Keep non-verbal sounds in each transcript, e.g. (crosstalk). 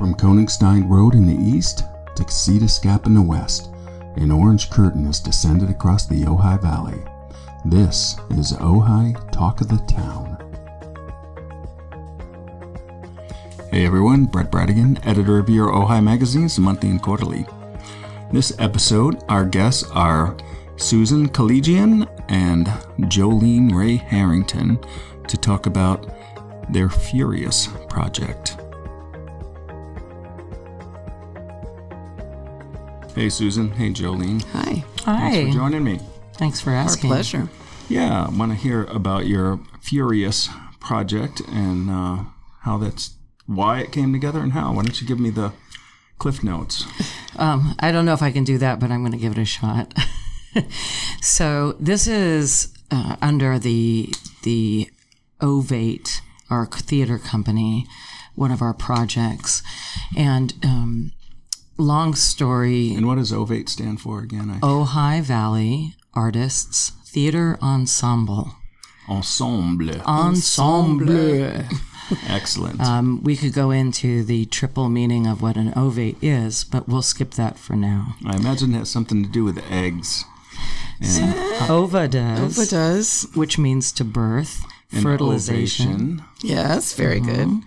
From Koenigstein Road in the east to Casitas Gap in the west, an orange curtain has descended across the Ojai Valley. This is Ojai Talk of the Town. Hey everyone, Brett Bradigan, editor of your Ojai magazines, monthly and quarterly. This episode, our guests are Susan Collegian and Jolene Ray Harrington to talk about their Furious project. Hey Susan, hey Jolene. Hi. Hi. Thanks for joining me. Thanks for asking. Our asking. pleasure. Yeah, I want to hear about your Furious project and uh, how that's why it came together and how. Why don't you give me the cliff notes? (laughs) Um, I don't know if I can do that, but I'm going to give it a shot. (laughs) so this is uh, under the the Ovate, our theater company, one of our projects, and um, long story. And what does OVATE stand for again? I, Ojai Valley Artists Theater Ensemble. Ensemble. Ensemble. Excellent. Um, we could go into the triple meaning of what an ovate is, but we'll skip that for now. I imagine it has something to do with eggs. And, Ova does, Ova does. which means to birth, and fertilization, ovation. Yes, very good. and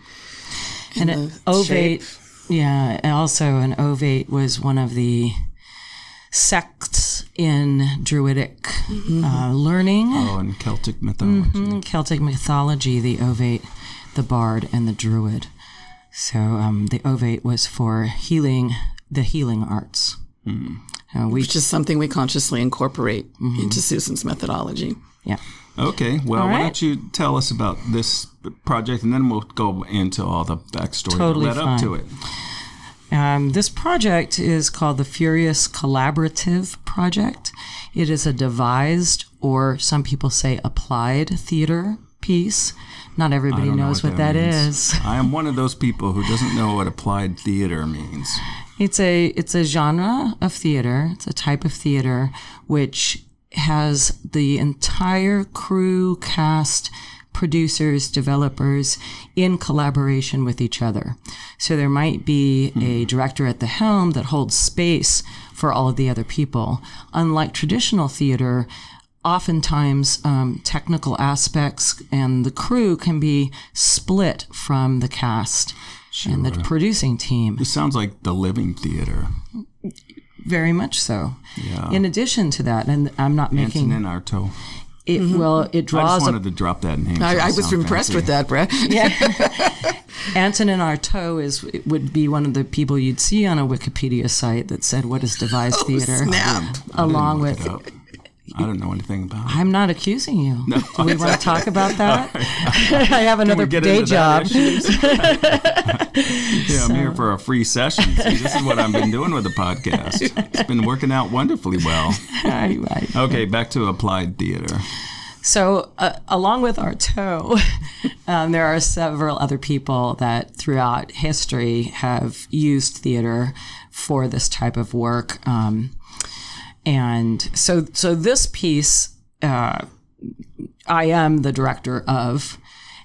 And an ovate. shape. Yeah, and also an ovate was one of the sects in Druidic uh, learning. Oh, and Celtic mythology. In Celtic mythology, the ovate, the bard, and the druid. So um, the ovate was for healing, the healing arts. Uh, we Which is something we consciously incorporate into Susan's methodology. Yeah. Okay, well, All why don't you tell us about this project and then we'll go into all the backstory Totally that led up to it. Um, this project is called the Furious Collaborative Project. It is a devised, or some people say applied theater piece. Not everybody don't know knows what what that that is. (laughs) I am one of those people who doesn't know what applied theater means. It's a it's a genre of theater. It's a type of theater which has the entire crew, cast, producers, developers in collaboration with each other. So there might be a director at the helm that holds space for all of the other people. Unlike traditional theater, oftentimes um, technical aspects and the crew can be split from the cast and the producing team. This sounds like the living theater. Very much so. Yeah. In addition to that, and I'm not making Antonin Artaud. it. Mm-hmm. Well, it draws. I just draws. A, wanted to drop that name. so I, I was impressed fancy. with that, Brett. yeah. (laughs) (laughs) Antonin Artaud is would be one of the people you'd see on a Wikipedia site that said what is devised oh, theater, Snap. Along with. I don't know anything about it. I'm not accusing you. Do we want to (laughs) talk about that? (laughs) I have another day job. (laughs) Yeah, I'm here for a free session. See, this is what I've been doing with the podcast. It's been working out wonderfully well. Right, right. Okay, back to applied theater. So, uh, along with Artaud, um, there are several other people that throughout history have used theater for this type of work. Um, and so, so this piece, uh, I am the director of,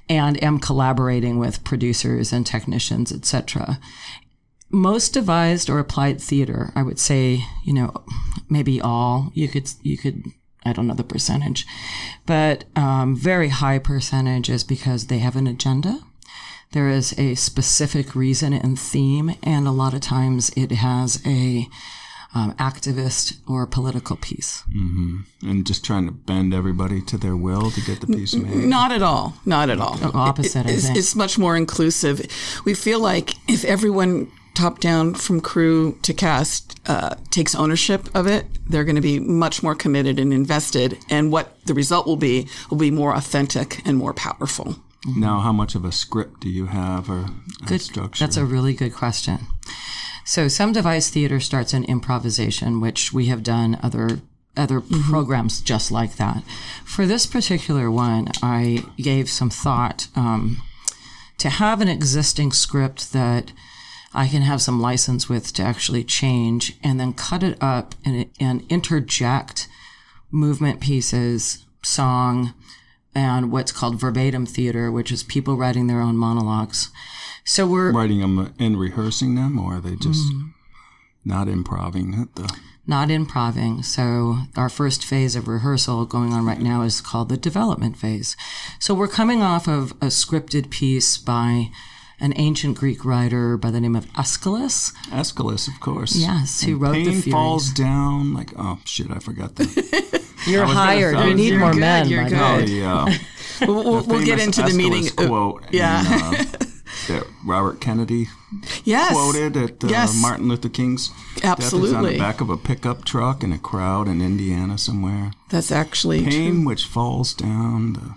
and am collaborating with producers and technicians, etc. Most devised or applied theater, I would say, you know, maybe all. You could, you could I don't know the percentage, but um, very high percentage is because they have an agenda. There is a specific reason and theme, and a lot of times it has a um, activist or political piece. And just trying to bend everybody to their will to get the piece made. Not at all. Not at all. opposite, I it's, think. it's much more inclusive. We feel like if everyone top down from crew to cast uh, takes ownership of it, they're going to be much more committed and invested. And what the result will be will be more authentic and more powerful. Now, how much of a script do you have or a Good. structure? That's a really good question. So some devised theater starts in improvisation, which we have done other other programs just like that. For this particular one, I gave some thought um, to have an existing script that I can have some license with to actually change and then cut it up and, and interject movement pieces, song, and what's called verbatim theater, which is people writing their own monologues. So we're Writing them and rehearsing them, or are they just mm-hmm. not improving at the not improving. So our first phase of rehearsal going on right now is called the development phase. So we're coming off of a scripted piece by an ancient Greek writer by the name of Aeschylus. Aeschylus, of course. Yes, who And wrote the pain Furies. falls down like oh shit, I forgot that. (laughs) You're hired. say- We need You're more good, men. you're good. (laughs) way. the uh, We'll, we'll, we'll get famous into the meeting. Aeschylus quote. yeah. in, uh, (laughs) that Robert Kennedy yes. quoted at uh, yes. Martin Luther King's Absolutely. death. It's on the back of a pickup truck in a crowd in Indiana somewhere. That's actually true. Pain which falls down the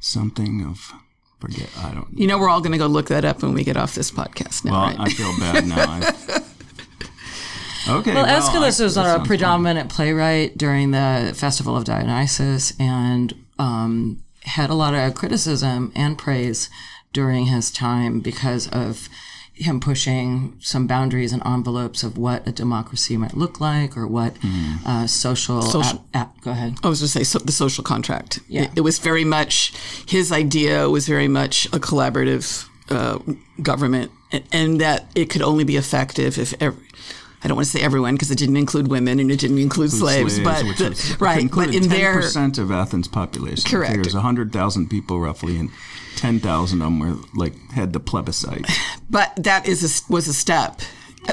something of forget. I don't. You know, we're all going to go look that up when we get off this podcast now, Well, right? I feel bad now. I, (laughs) okay. Well, Aeschylus was a sounds fun. predominant playwright during the Festival of Dionysus and um, had a lot of criticism and praise during his time because of him pushing some boundaries and envelopes of what a democracy might look like or what Hmm. uh, social. Social- ap- ap- go ahead. I was going to say so, the social contract. Yeah. It, it was very much his idea was very much a collaborative uh, government, and, and that it could only be effective if every, I don't want to say everyone because it didn't include women and it didn't include slaves, but which the- was- right, but included in their percent of Athens population. Correct. There's hundred thousand people roughly, and ten thousand of them were like had the plebiscite. (laughs) but that is a, was a step.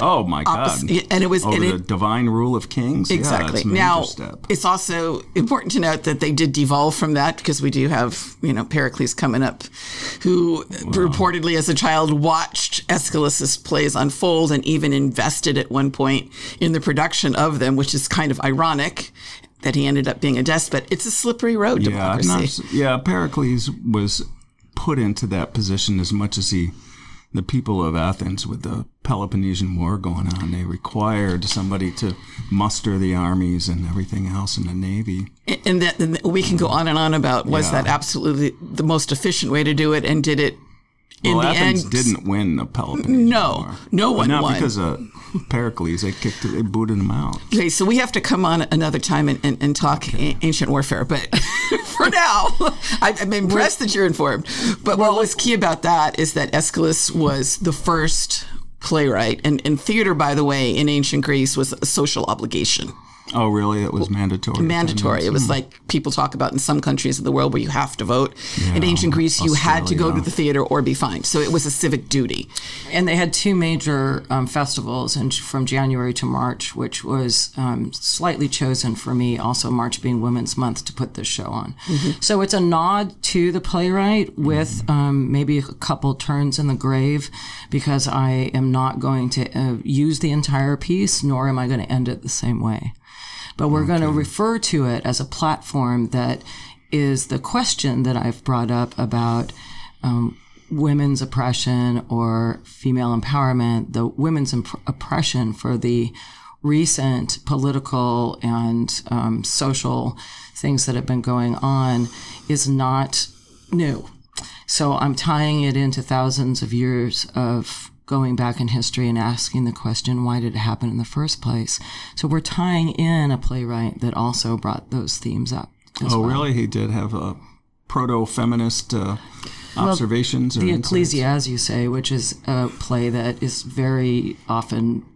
Oh my God! And it was- over and the it- divine rule of kings. Exactly. Yeah, now, step. it's also important to note that they did devolve from that because we do have, you know, Pericles coming up, who reportedly as a child watched Aeschylus's plays unfold and even invested at one point in the production of them, which is kind of ironic that he ended up being a despot. It's a slippery road, Yeah, democracy. not yeah. Pericles was put into that position as much as he, the people of Athens with the Peloponnesian War going on, they required somebody to muster the armies and everything else in the navy. and that and we can go on and on about was Yeah. that absolutely the most efficient way to do it and did it in well, the Athens end didn't win the Peloponnesian No, War. no But one not won. because of Pericles. They kicked, they booted him out. Okay, so we have to come on another time and, and, and talk a- ancient warfare. But (laughs) for now, (laughs) I, I'm impressed that you're informed. But what was key about that is that Aeschylus was the first playwright. And, and theater, by the way, in ancient Greece was a social obligation. Oh, really? It was mandatory. Mandatory. It was like people talk about in some countries of the world where you have to vote. in ancient Greece, you had to go to the theater or be fined. So it was a civic duty. And they had two major um, festivals in, from January to March, which was um, slightly chosen for me, also March being Women's Month, to put this show on. So it's a nod to the playwright with um, maybe a couple turns in the grave, because I am not going to uh, use the entire piece, nor am I going to end it the same way. But we're going to refer to it as a platform that is the question that I've brought up about um, women's oppression or female empowerment, the women's imp- oppression for the recent political and um, social things that have been going on is not new. So I'm tying it into thousands of years of going back in history and asking the question, why did it happen in the first place? So we're tying in a playwright that also brought those themes up. Oh, well. really? He did have a proto-feminist uh, observations or The? Ecclesia, as you say, which is a play that is very often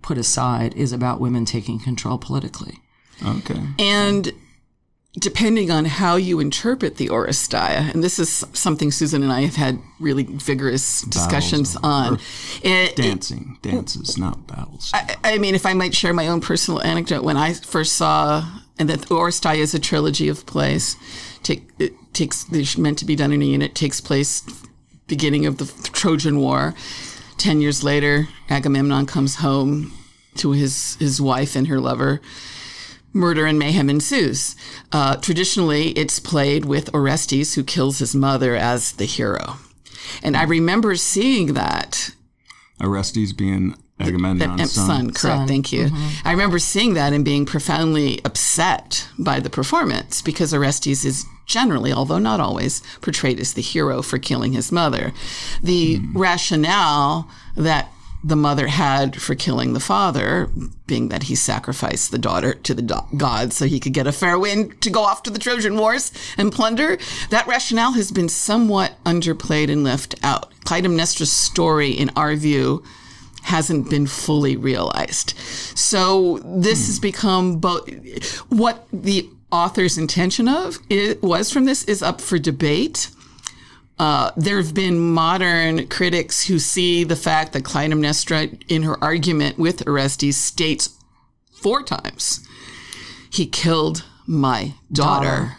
put aside, is about women taking control politically. Okay. And depending on how you interpret the Oresteia, and this is something Susan and I have had really vigorous discussions on. It- eh, eh, Dancing, dances, not battles. I, I mean, if I might share my own personal anecdote, when I first saw, and that Oresteia is a trilogy of plays, take, it takes, they're meant to be done in a unit, takes place beginning of the Trojan War. Ten years later, Agamemnon comes home to his, his wife and her lover. Murder and mayhem ensues. Uh, traditionally, it's played with Orestes, who kills his mother, as the hero. And I remember seeing that Orestes being Agamemnon's son. Uh, son, correct. Son, Thank you. Mm-hmm. I remember seeing that and being profoundly upset by the performance because Orestes is generally, although not always, portrayed as the hero for killing his mother. The mm-hmm. rationale that the mother had for killing the father, being that he sacrificed the daughter to the do- gods so he could get a fair wind to go off to the Trojan Wars and plunder. That rationale has been somewhat underplayed and left out. Clytemnestra's story, in our view, hasn't been fully realized. So this has become both what the author's intention of it was from this is up for debate. Uh, there have been modern critics who see the fact that Clytemnestra, in her argument with Orestes, states four times, "He killed my daughter."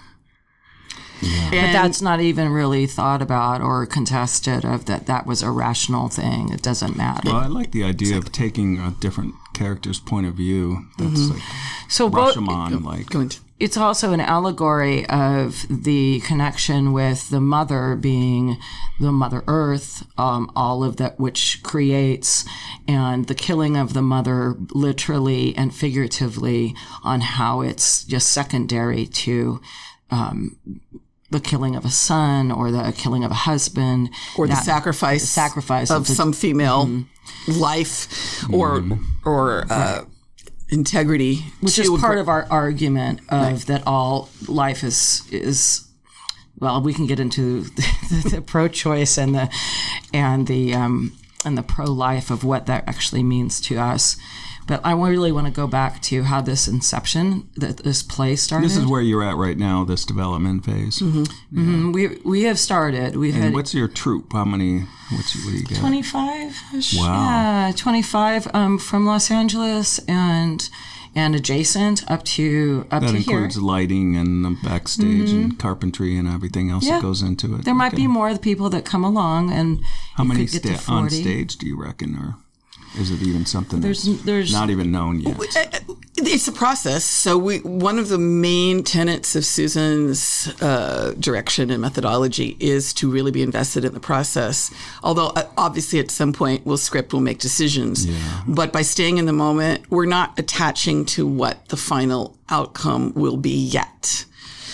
but that's not even really thought about or contested of that that was a rational thing. It doesn't matter. Well, I like the idea of taking a different character's point of view. That's like so both, Rashomon, like Go into- it's also an allegory of the connection with the mother being the mother earth um, all of that which creates and the killing of the mother literally and figuratively on how it's just secondary to um, the killing of a son or the killing of a husband. Or the that- sacrifice, sacrifice of of the- some female life or or uh, integrity, which is part of our argument of that all life is is well we can get into (laughs) the, the pro-choice and the and the um, and the pro-life of what that actually means to us but I really want to go back to how this inception that this play started. this is where you're at right now. This development phase. Mm-hmm. we we have started. We've And had what's your troop? How many? What's what do you get? 25 Wow. yeah 25 um, from los angeles and and adjacent up to up That to includes here lighting and the backstage and carpentry and everything else Mm-hmm. Yeah. that goes into it. there might be more of the people that come along and How many could get to sta- on 40. stage do you reckon, or is it even something There's- that's there's- not even known yet? It's a process. So we one of the main tenets of Susan's uh, direction and methodology is to really be invested in the process. Although uh, obviously at some point we'll script, we'll make decisions. yeah. But by staying in the moment, we're not attaching to what the final outcome will be yet.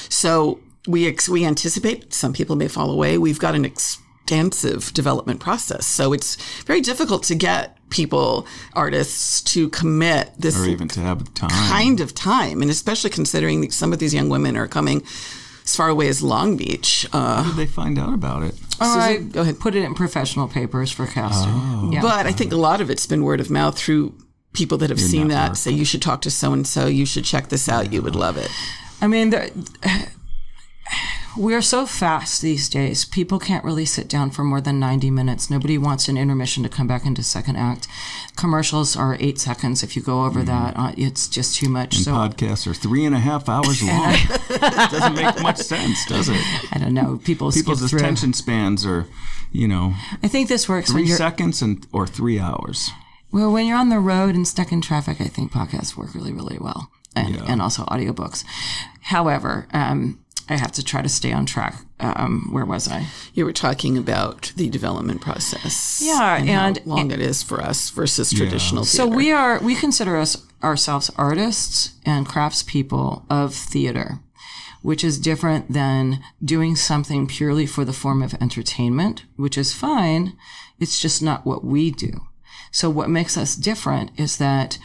So we ex- we anticipate some people may fall away. We've got an extensive development process, so it's very difficult to get people, artists, to commit this or even to have time? kind of time, and especially considering that some of these young women are coming as far away as Long Beach. Uh, How did they find out about it? All right, Susan, go ahead. Put it in professional papers for casting. Oh. Yeah. But I think a lot of it's been word of mouth through people that have seen that say you should talk to so and so, you should check this out, you would love it. I mean, there, we're so fast these days. People can't really sit down for more than 90 minutes. Nobody wants an intermission to come back into second act. Commercials are eight seconds. If you go over that, uh, it's just too much. So Podcasts are three and a half hours (laughs) long. it Doesn't make much sense, does it? (laughs) I don't know. People People's attention spans are, you know, I think this works three seconds and or three hours. well when you're on the road and stuck in traffic. I think podcasts work really, really well, and and also audiobooks. However, um, I have to try to stay on track. Um, where was I? You were talking about the development process. Yeah, and, and- how long it is for us versus traditional So theater. we are we consider us ourselves artists and craftspeople of theater, which is different than doing something purely for the form of entertainment, which is fine. It's just not what we do. So what makes us different is that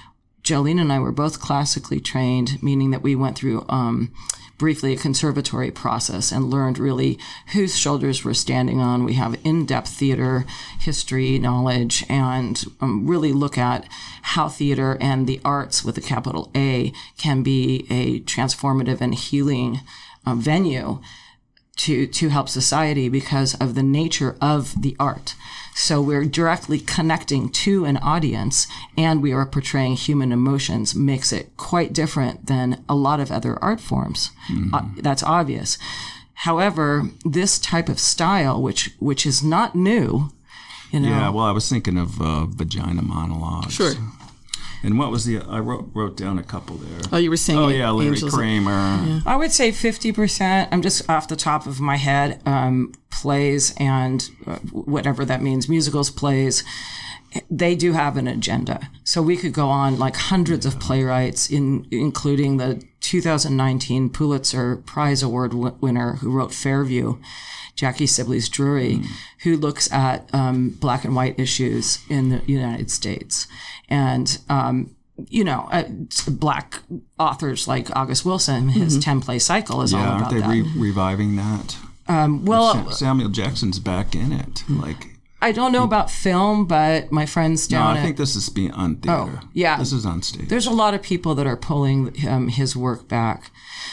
Jolene and I were both classically trained, meaning that we went through um, briefly a conservatory process and learned really whose shoulders we're standing on. We have in-depth theater history knowledge and um, really look at how theater and the arts with a capital A can be a transformative and healing uh, venue to to help society because of the nature of the art. So we're directly connecting to an audience and we are portraying human emotions makes it quite different than a lot of other art forms. Uh, that's obvious. However, this type of style which which is not new, you know, Yeah, well, I was thinking of uh, vagina monologues. Sure. And what was the? I wrote wrote down a couple there. Oh, you were saying Oh yeah, Larry Angels- Kramer. I would say 50%. I'm just off the top of my head. Um, plays and uh, whatever that means, musicals, plays, they do have an agenda. So we could go on like hundreds of playwrights, in including the 2019 Pulitzer Prize Award w- winner who wrote Fairview, Jackie Sibblies Drury, who looks at um, black and white issues in the United States. And, um, you know, uh, black authors like August Wilson, his 10 play cycle is all Yeah, about aren't they that. re- reviving that? um, well, Sa- Samuel Jackson's back in it. Like, I don't know about film, but my friends down. no, I at think this is being on theater. yeah. this is on stage. there's a lot of people that are pulling um, his work back.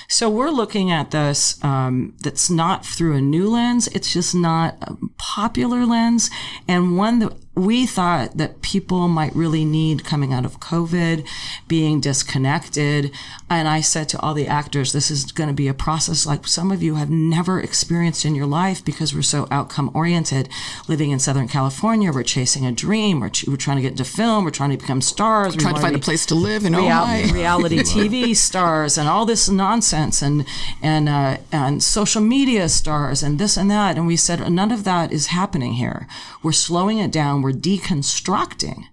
So we're looking at this um, that's not through a new lens. It's just not a popular lens, and one that we thought that people might really need coming out of COVID, being disconnected. And I said to all the actors, this is going to be a process like some of you have never experienced in your life because we're so outcome oriented. Living in Southern California, we're chasing a dream. We're, ch- we're trying to get into film. We're trying to become stars. we're Trying to find a place to live in real- (laughs) reality TV stars and all this nonsense and and uh, and social media stars and this and that. And we said none of that is happening here. We're slowing it down. We're deconstructing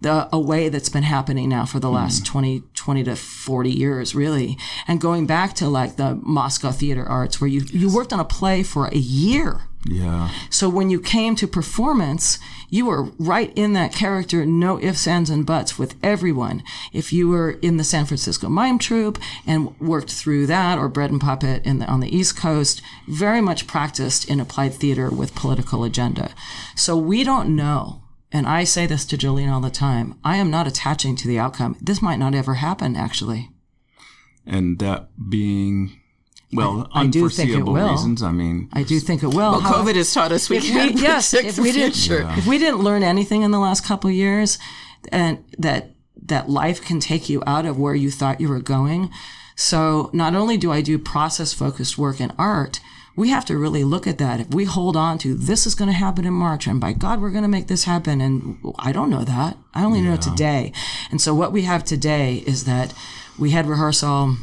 the a way that's been happening now for the hmm. last 20, 20 to 40 years really. And going back to like the moscow theater arts where you, you worked on a play for a year yeah, so when you came to performance, you were right in that character, no ifs, ands, and buts with everyone. If you were in the San Francisco Mime Troupe and worked through that, or Bread and Puppet in the, on the East Coast, very much practiced in applied theater with political agenda. So we don't know. And I say this to Jolene all the time. I am not attaching to the outcome. This might not ever happen, actually. and that being well I do think it unforeseeable will. reasons. I mean, I do think it will. Well, However- COVID has taught us we can't we, yes, predict if the we didn't, future. if we didn't learn anything in the last couple of years, and that that life can take you out of where you thought you were going. So not only do I do process focused work in art, we have to really look at that. If we hold on to this is going to happen in March, and by God, we're going to make this happen, and I don't know that. I only know today. And so what we have today is that we had rehearsal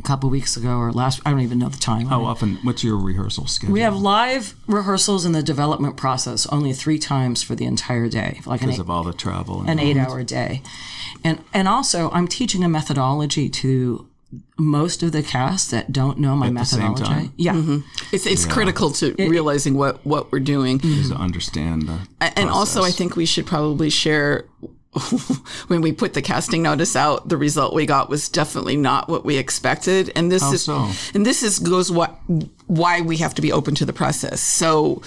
a couple weeks ago or last. I don't even know the time. Oh, how often? What's your rehearsal schedule? We have live rehearsals in the development process only three times for the entire day, like an because eight, of all the travel. And an eight hour day. And and also I'm teaching a methodology to most of the cast that don't know my At the same methodology. time? Yeah. Mm-hmm. It's it's critical to realizing what what we're doing. Mm-hmm. to understand the And also, I think we should probably share (laughs) when we put the casting notice out, the result we got was definitely not what we expected. And this How is so? and this is goes what why we have to be open to the process. So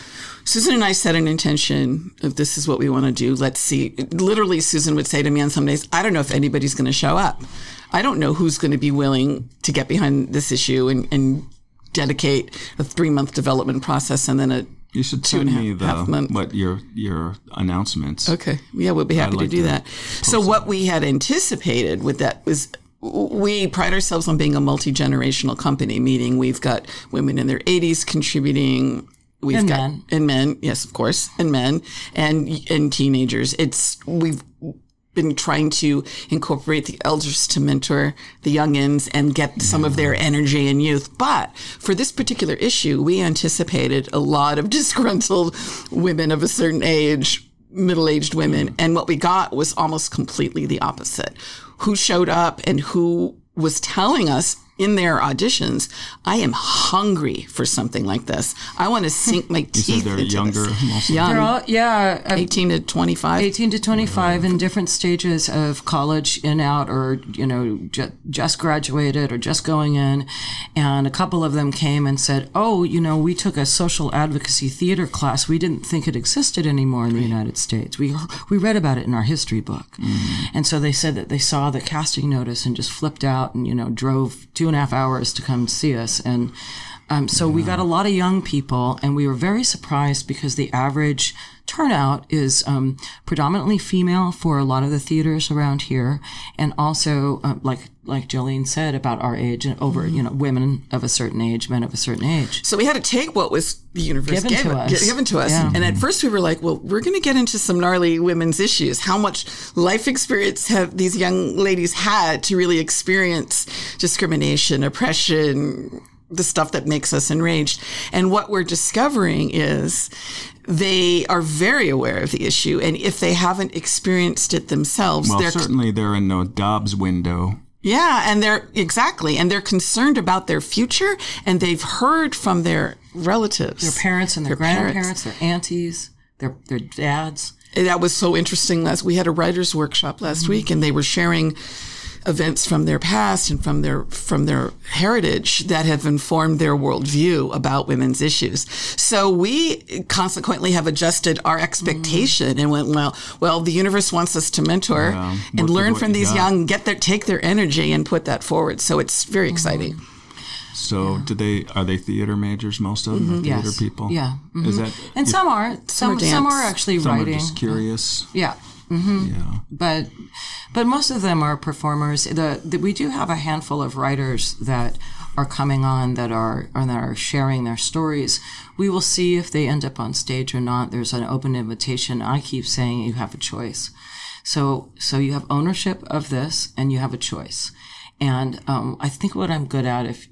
Susan and I set an intention of this is what we want to do. Let's see. Literally, Susan would say to me on some days, I don't know if anybody's going to show up. I don't know who's going to be willing to get behind this issue and, and dedicate a three month development process and then a you should two and send me half- the half what your your announcements. Okay. Yeah, we'll be happy like to do to that. So what we had anticipated with that was we pride ourselves on being a multi-generational company, meaning we've got women in their 80s contributing We've And got men. and men, yes, of course, and men and and teenagers. It's we've been trying to incorporate the elders to mentor the youngins and get some of their energy and youth. But for this particular issue, we anticipated a lot of (laughs) disgruntled women of a certain age, middle-aged women, and what we got was almost completely the opposite. Who showed up and who was telling us in their auditions, I am hungry for something like this. I want to (laughs) sink my You teeth said they're into younger, this. Young, They're all, yeah, 18 to 25. 18 to 25 in different stages of college in out or you know ju- just graduated or just going in. And a couple of them came and said oh you know we took a social advocacy theater class. We didn't think it existed anymore in the united states. We we read about it in our history book. Mm-hmm. And so they said that they saw the casting notice and just flipped out and you know drove two and a half hours to come see us. And um, so we got a lot of young people, and we were very surprised because the average turnout is um, predominantly female for a lot of the theaters around here, and also uh, like like Jolene said about our age and over you know women of a certain age, men of a certain age. So we had to take what was the universe Given gave to us. given to us. Yeah. And at first we were like, well, we're going to get into some gnarly women's issues. How much life experience have these young ladies had to really experience discrimination, oppression, the stuff that makes us enraged? And what we're discovering is they are very aware of the issue. And if they haven't experienced it themselves, Well, they're certainly they're in the Dobbs window Yeah, and they're exactly, and they're concerned about their future, and they've heard from their relatives, Their parents and their, Their parents. grandparents, their aunties, their their dads. that was so interesting. Last we had a writers' workshop last mm-hmm. week, and they were sharing events from their past and from their from their heritage that have informed their worldview about women's issues. So we consequently have adjusted our expectation and went, well, well, the universe wants us to mentor Yeah, and learn from these young, get their take their energy and put that forward. So it's very exciting. So, do they are they theater majors? Most of them are theater Mm-hmm. Yes. people. Yeah. Is that And some are some are some, are actually some are writing. just curious? Yeah. Yeah. But but most of them are performers. The, the we do have a handful of writers that are coming on that are or that are sharing their stories. We will see if they end up on stage or not. There's an open invitation. I keep saying you have a choice. So so you have ownership of this and you have a choice. And um, I think what I'm good at, if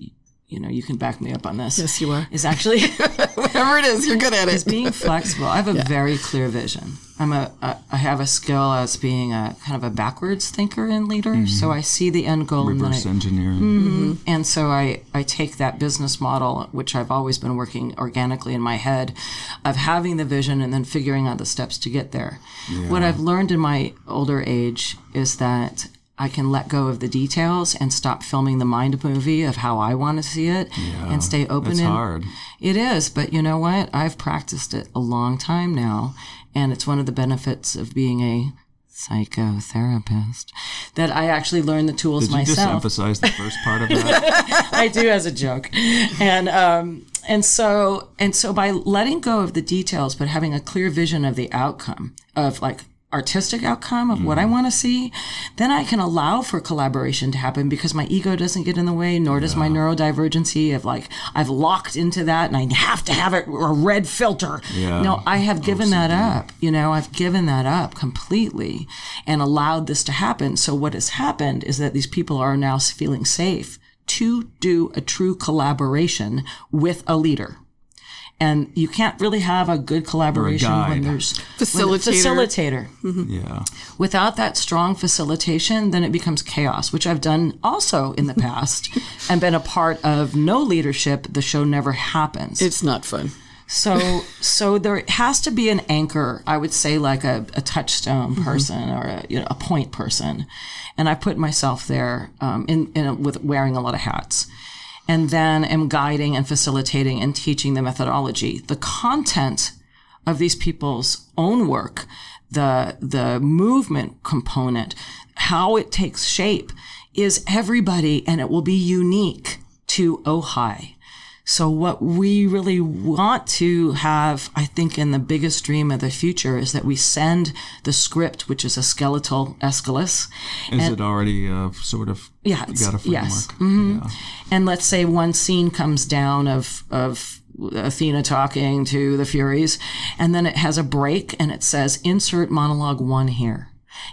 you know, you can back me up on this. Yes, you are. Is actually (laughs) Whatever it is, you're good at it. Is being flexible. I have a very clear vision. I'm a, a I have a skill as being a kind of a backwards thinker and leader. Mm-hmm. So I see the end goal and then Reverse I, engineering. Mm-hmm. Mm-hmm. and so I, I take that business model, which I've always been working organically in my head, of having the vision and then figuring out the steps to get there. What I've learned in my older age is that I can let go of the details and stop filming the mind movie of how I want to see it and stay open It's and hard. it is, but you know what? I've practiced it a long time now, and it's one of the benefits of being a psychotherapist that I actually learned the tools Did you just emphasize the first part of that? (laughs) I do as a joke, and um, and so and so by letting go of the details, but having a clear vision of the outcome of like artistic outcome of what I want to see, then I can allow for collaboration to happen because my ego doesn't get in the way, nor does my neurodivergency of like I've locked into that and I have to have it a red filter. Yeah. No, I have given that up. You know, I've given that up completely and allowed this to happen. So what has happened is that these people are now feeling safe to do a true collaboration with a leader. And you can't really have a good collaboration when there's Facilitator. facilitator. Mm-hmm. yeah. Without that strong facilitation, then it becomes chaos, which I've done also in the past (laughs) and been a part of no leadership. The show never happens. It's not fun. So, so there has to be an anchor. I would say like a, a touchstone person or a, you know, a point person, and I put myself there um, in, in with wearing a lot of hats, and then am guiding and facilitating and teaching the methodology, the content of these people's own work, the the movement component, how it takes shape, is everybody, and it will be unique to Ojai. So what we really want to have, I think, in the biggest dream of the future is that we send the script, which is a skeletal Aeschylus. Is it already uh, sort of Yeah, got a framework? yes. Mm-hmm. Yeah. And let's say one scene comes down of, of Athena talking to the Furies, and then it has a break and it says, insert monologue one here.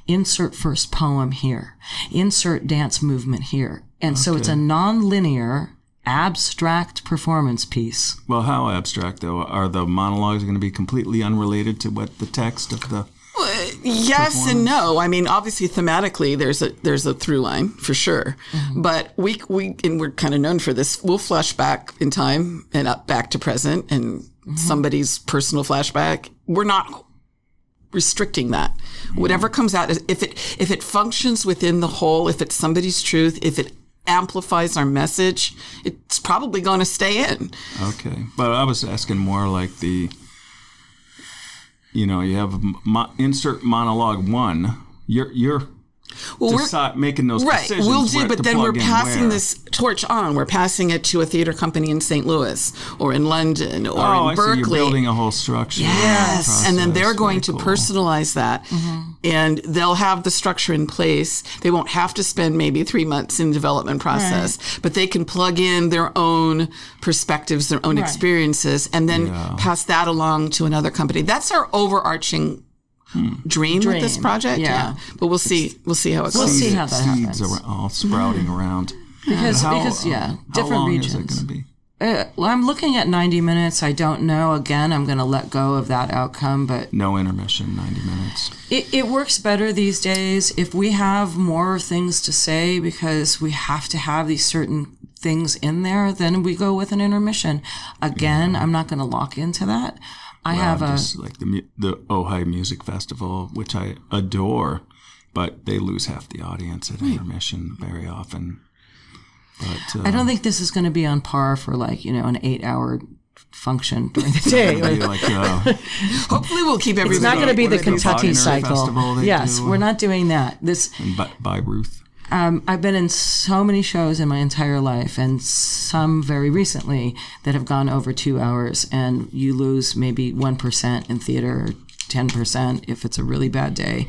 Insert first poem here. Insert dance movement here. And so it's a non-linear, abstract performance piece. Well, how abstract though? Are the monologues going to be completely unrelated to what the text of the? Yes and no. I mean, obviously, thematically, there's a there's a through line for sure. Mm-hmm. But we we and we're kind of known for this. We'll flash back in time and up back to present and mm-hmm. somebody's personal flashback. We're not restricting that. Whatever mm. comes out, if it if it functions within the whole, if it's somebody's truth, if it amplifies our message, it's probably going to stay in. Okay, but I was asking more like the. You know, you have mo- insert monologue one. You're you're Well, we're making those Right, decisions. we'll do, but then we're passing where. this torch on. We're passing it to a theater company in St. Louis or in London or Oh, I in see. You're Berkeley. building a whole structure. Yes, and then they're going Very to cool. personalize that, mm-hmm. and they'll have the structure in place. They won't have to spend maybe three months in development process, but they can plug in their own perspectives, their own experiences, and then pass that along to another company. That's our overarching dream, with this project. yeah. but we'll see. We'll see how it We'll goes. see how that seeds happens. are all sprouting around. (laughs) Because, How- because yeah, how different long regions. is it be? Uh, well, I'm looking at 90 minutes. I don't know. Again, I'm going to let go of that outcome, but No intermission, 90 minutes. it, it works better these days if we have more things to say because we have to have these certain things in there, then we go with an intermission. Again, I'm not going to lock into that. I have a. Just like the the Ojai Music Festival, which I adore, but they lose half the audience at intermission very often. But uh, I don't think this is going to be on par for like, you know, an eight hour function during the (laughs) day. like uh, (laughs) Hopefully, we'll keep everything. It's not going to be the do they do, Kentucky cycle. Yes, do? we're not doing that. This by, by Ruth. Um, I've been in so many shows in my entire life, and some very recently that have gone over two hours, and you lose maybe one percent in theater, or ten percent if it's a really bad day.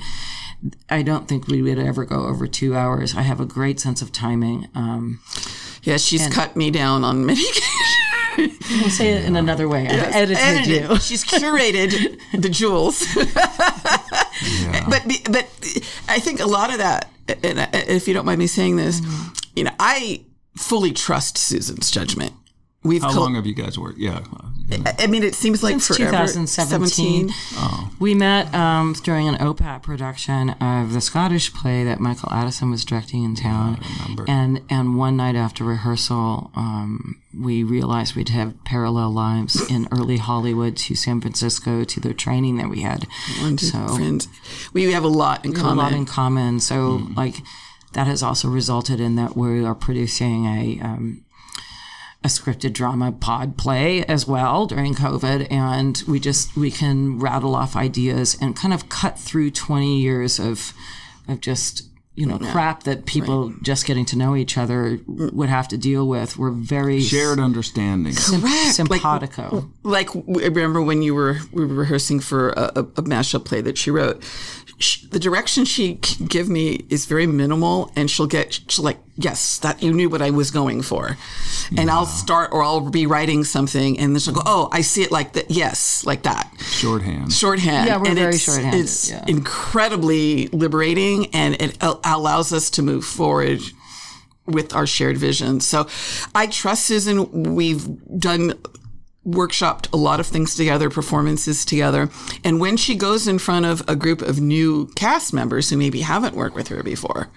I don't think we would ever go over two hours. I have a great sense of timing. Um, Yeah, she's cut me down on many. we'll say it in another way. I've edited, edited. you. She's curated the jewels. (laughs) But but I think a lot of that, and if you don't mind me saying this, Mm-hmm. you know, I fully trust Susan's judgment. We've How col- long have you guys worked? Yeah. uh, I mean, it seems like Since forever. 2017. 17. We met um, during an OPAT production of the Scottish play that Michael Addison was directing in town. And and one night after rehearsal, um, we realized we'd have parallel lives in early Hollywood to San Francisco to the training that we had. So Friends, we have a lot in a common. lot in common. So like that has also resulted in that we are producing a um, a scripted drama pod play as well during COVID, and we just we can rattle off ideas and kind of cut through twenty years of of just you know crap that people just getting to know each other would have to deal with. We're very Shared understanding. Correct. Simpatico. like I remember when you were we were rehearsing for a, a, a mashup play that she wrote. Sh the direction she can give me is very minimal, and she'll get she'll like, yes, that you knew what I was going for, and I'll start or I'll be writing something, and then she'll go, oh, I see it like that, yes, like that, Shorthand. shorthand. Yeah, we're and very it's, shorthanded, It's yeah. incredibly liberating, and it allows us to move forward with our shared vision. So I trust Susan. We've done workshopped a lot of things together, performances together. And when she goes in front of a group of new cast members who maybe haven't worked with her before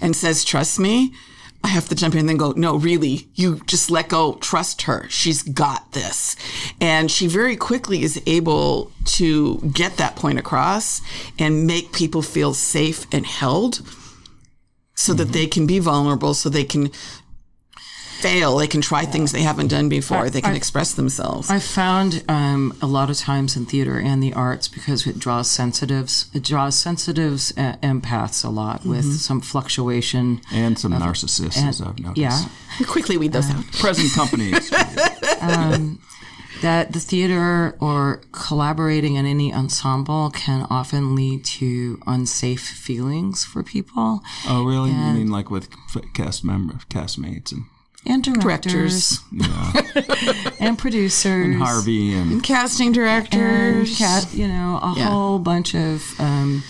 and says, trust me, I have to jump in and then go, no, really, you just let go, trust her. She's got this. And she very quickly is able to get that point across and make people feel safe and held so that mm-hmm. they can be vulnerable, so they can fail, they can try things they haven't done before, they can express themselves. I found um, a lot of times in theater and the arts because it draws sensitives. It draws sensitives, uh, empaths a lot with some fluctuation. and some narcissists, as I've noticed. Yeah, (laughs) quickly weed those out. Present companies. (laughs) that the theater or collaborating in any ensemble can often lead to unsafe feelings for people oh, really? You mean like with f- cast members, castmates, and and directors, Directors, (laughs) and producers and Harvey and casting and directors. cat, you know, a Yeah. whole bunch of. Um,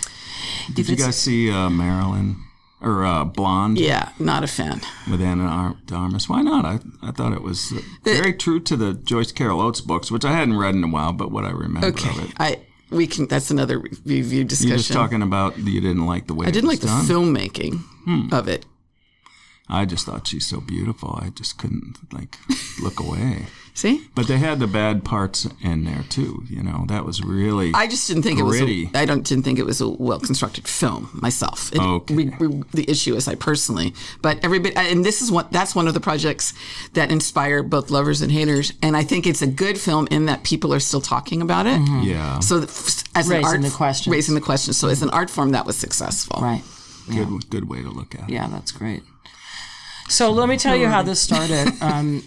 Did you guys see uh, Marilyn or uh, Blonde Yeah, not a fan. with Anna Ar- de Armas? Why not? I, I thought it was uh, very true to the Joyce Carol Oates books, which I hadn't read in a while, but what I remember Okay, of it. I we can. That's another review discussion. You're just talking about you didn't like the way I didn't like it the was done. filmmaking of it. I just thought she's so beautiful. I just couldn't like look away. (laughs) See, But they had the bad parts in there too. You know, that was really. I just didn't think it was. A, I don't didn't think it was a well constructed film myself. It, Okay. we, we, the issue is I personally, but everybody, uh, and this is what that's one of the projects that inspire both lovers and haters. And I think it's a good film in that people are still talking about it. Mm-hmm. yeah. So th- as Raising an art, the questions. raising the question. So as an art form, that was successful. right. good, good way to look at it. Yeah, that's great. So let me tell you how this started. (laughs) Um,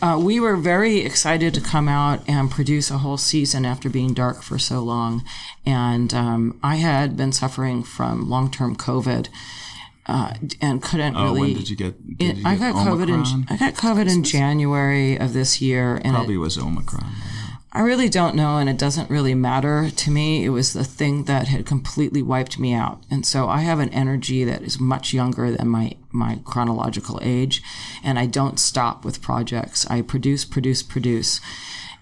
uh, we were very excited to come out and produce a whole season after being dark for so long. And um, I had been suffering from long term COVID uh, and couldn't Oh, really. when did you get? Did you I get got COVID in I got COVID in January of this year, and it, Probably was Omicron. I really don't know, and it doesn't really matter to me. It was the thing that had completely wiped me out, and so I have an energy that is much younger than my my chronological age, and I don't stop with projects. I produce, produce, produce,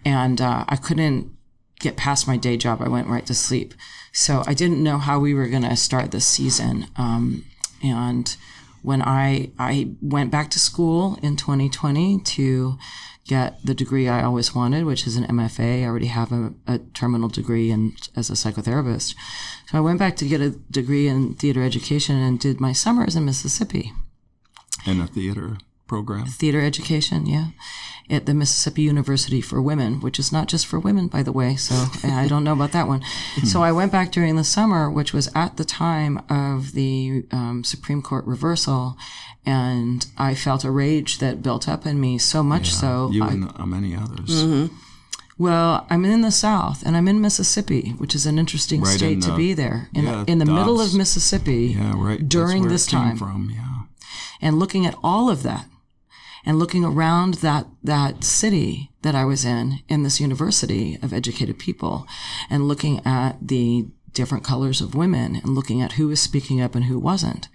and uh, I couldn't get past my day job. I went right to sleep, so I didn't know how we were going to start this season, um, and when I I went back to school in 2020 to get the degree I always wanted, which is an MFA. I already have a, a, terminal degree and as a psychotherapist. So I went back to get a degree in theater education and did my summers in Mississippi. In a theater program? Theater education, yeah. At the Mississippi University for Women, which is not just for women, by the way. So I don't know about that one. so I went back during the summer, which was at the time of the um, Supreme Court reversal and I felt a rage that built up in me so much yeah, so. You I, and uh, many others. Mm-hmm. Well, I'm in the South, and I'm in Mississippi, which is an interesting right state the, to be there, in, yeah, in the middle of Mississippi. Yeah, right. During this time, from yeah, and looking at all of that, and looking around that that city that I was in, in this university of educated people, and looking at the different colors of women, and looking at who was speaking up and who wasn't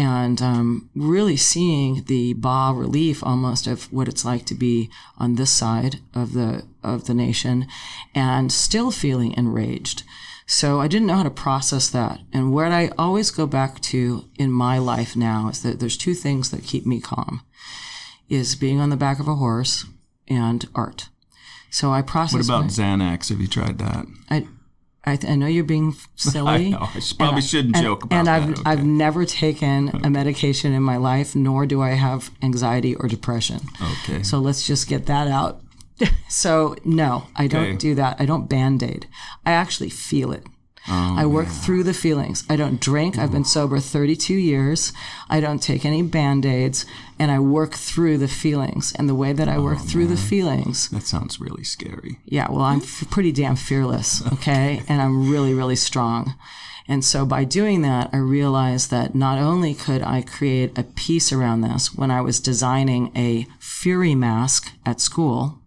and um, really seeing the bas relief almost of what it's like to be on this side of the of the nation, and still feeling enraged. So I didn't know how to process that. And what I always go back to in my life now is that there's two things that keep me calm: is being on the back of a horse and art. So I process. What about my, Xanax? Have you tried that? I I, th- I, know you're being (laughs) silly. I, know. I probably and shouldn't I, joke about and that. And I've, okay. I've never taken a medication in my life, nor do I have anxiety or depression. Okay. So let's just get that out. (laughs) so, no, I don't okay. do that. I don't band aid. I actually feel it. Oh, I work through the feelings. I don't drink. Ooh. I've been sober 32 years. I don't take any band aids and I work through the feelings. And the way that I work oh, through man. the feelings. That sounds really scary. Yeah, well, I'm (laughs) f- pretty damn fearless, okay? and I'm really, really strong. And so by doing that, I realized that not only could I create a piece around this when I was designing a fury mask at school,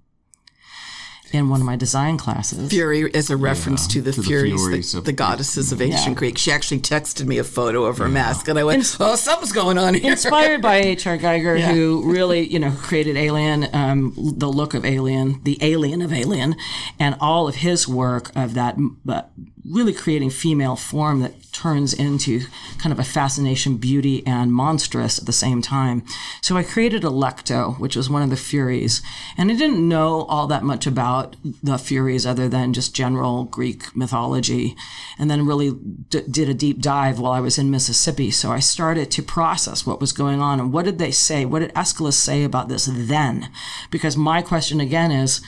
in one of my design classes. Fury is a reference yeah, to the to Furies, the, the, the, goddesses of ancient yeah. Greek. She actually texted me a photo of her yeah. mask, and I went, Ins- "Oh, something's going on here." Inspired by (laughs) H.R. Giger, who really, you know, created Alien, um, the look of Alien, the Alien of Alien, and all of his work of that, but really creating female form that turns into kind of a fascination, beauty, and monstrous at the same time. So I created Alecto, which was one of the Furies. And I didn't know all that much about the Furies other than just general Greek mythology. And then really d- did a deep dive while I was in Mississippi. So I started to process what was going on and what did they say? What did Aeschylus say about this then? Because my question again is,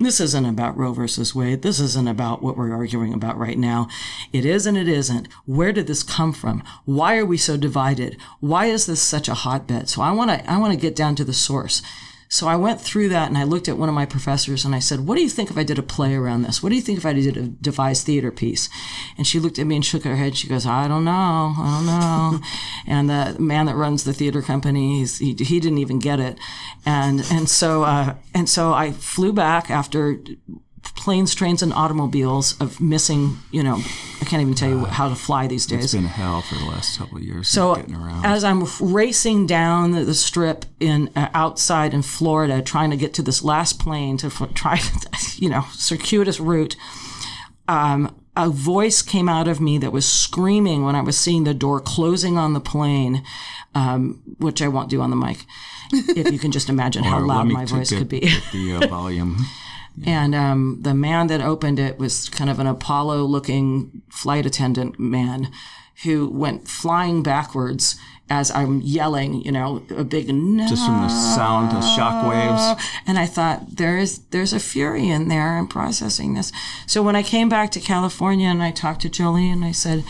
this isn't about Roe versus Wade. This isn't about what we're arguing about right now. It is and it isn't. Where did this come from? Why are we so divided? Why is this such a hotbed? So I want to I want to get down to the source. So I went through that and I looked at one of my professors and I said, What do you think if I did a play around this? What do you think if I did a devised theater piece? And she looked at me and shook her head. She goes, I don't know. I don't know. (laughs) and the man that runs the theater company, he, he didn't even get it. And, and so, uh, and so I flew back after planes, trains, and automobiles of missing, you know, I can't even tell you how to fly these days. It's been hell for the last couple of years. So as I'm racing down the strip in uh, outside in Florida, trying to get to this last plane to try, (laughs) you know, circuitous route, um, a voice came out of me that was screaming when I was seeing the door closing on the plane, um, which I won't do on the mic. if you can just imagine how loud my voice could be. the uh, volume. (laughs) And um, the man that opened it was kind of an Apollo looking flight attendant man who went flying backwards as I'm yelling, you know, a big no. Just from the sound, the shock waves. And I thought there is there's a fury in there. I'm processing this. So when I came back to California and I talked to Jolie and I said,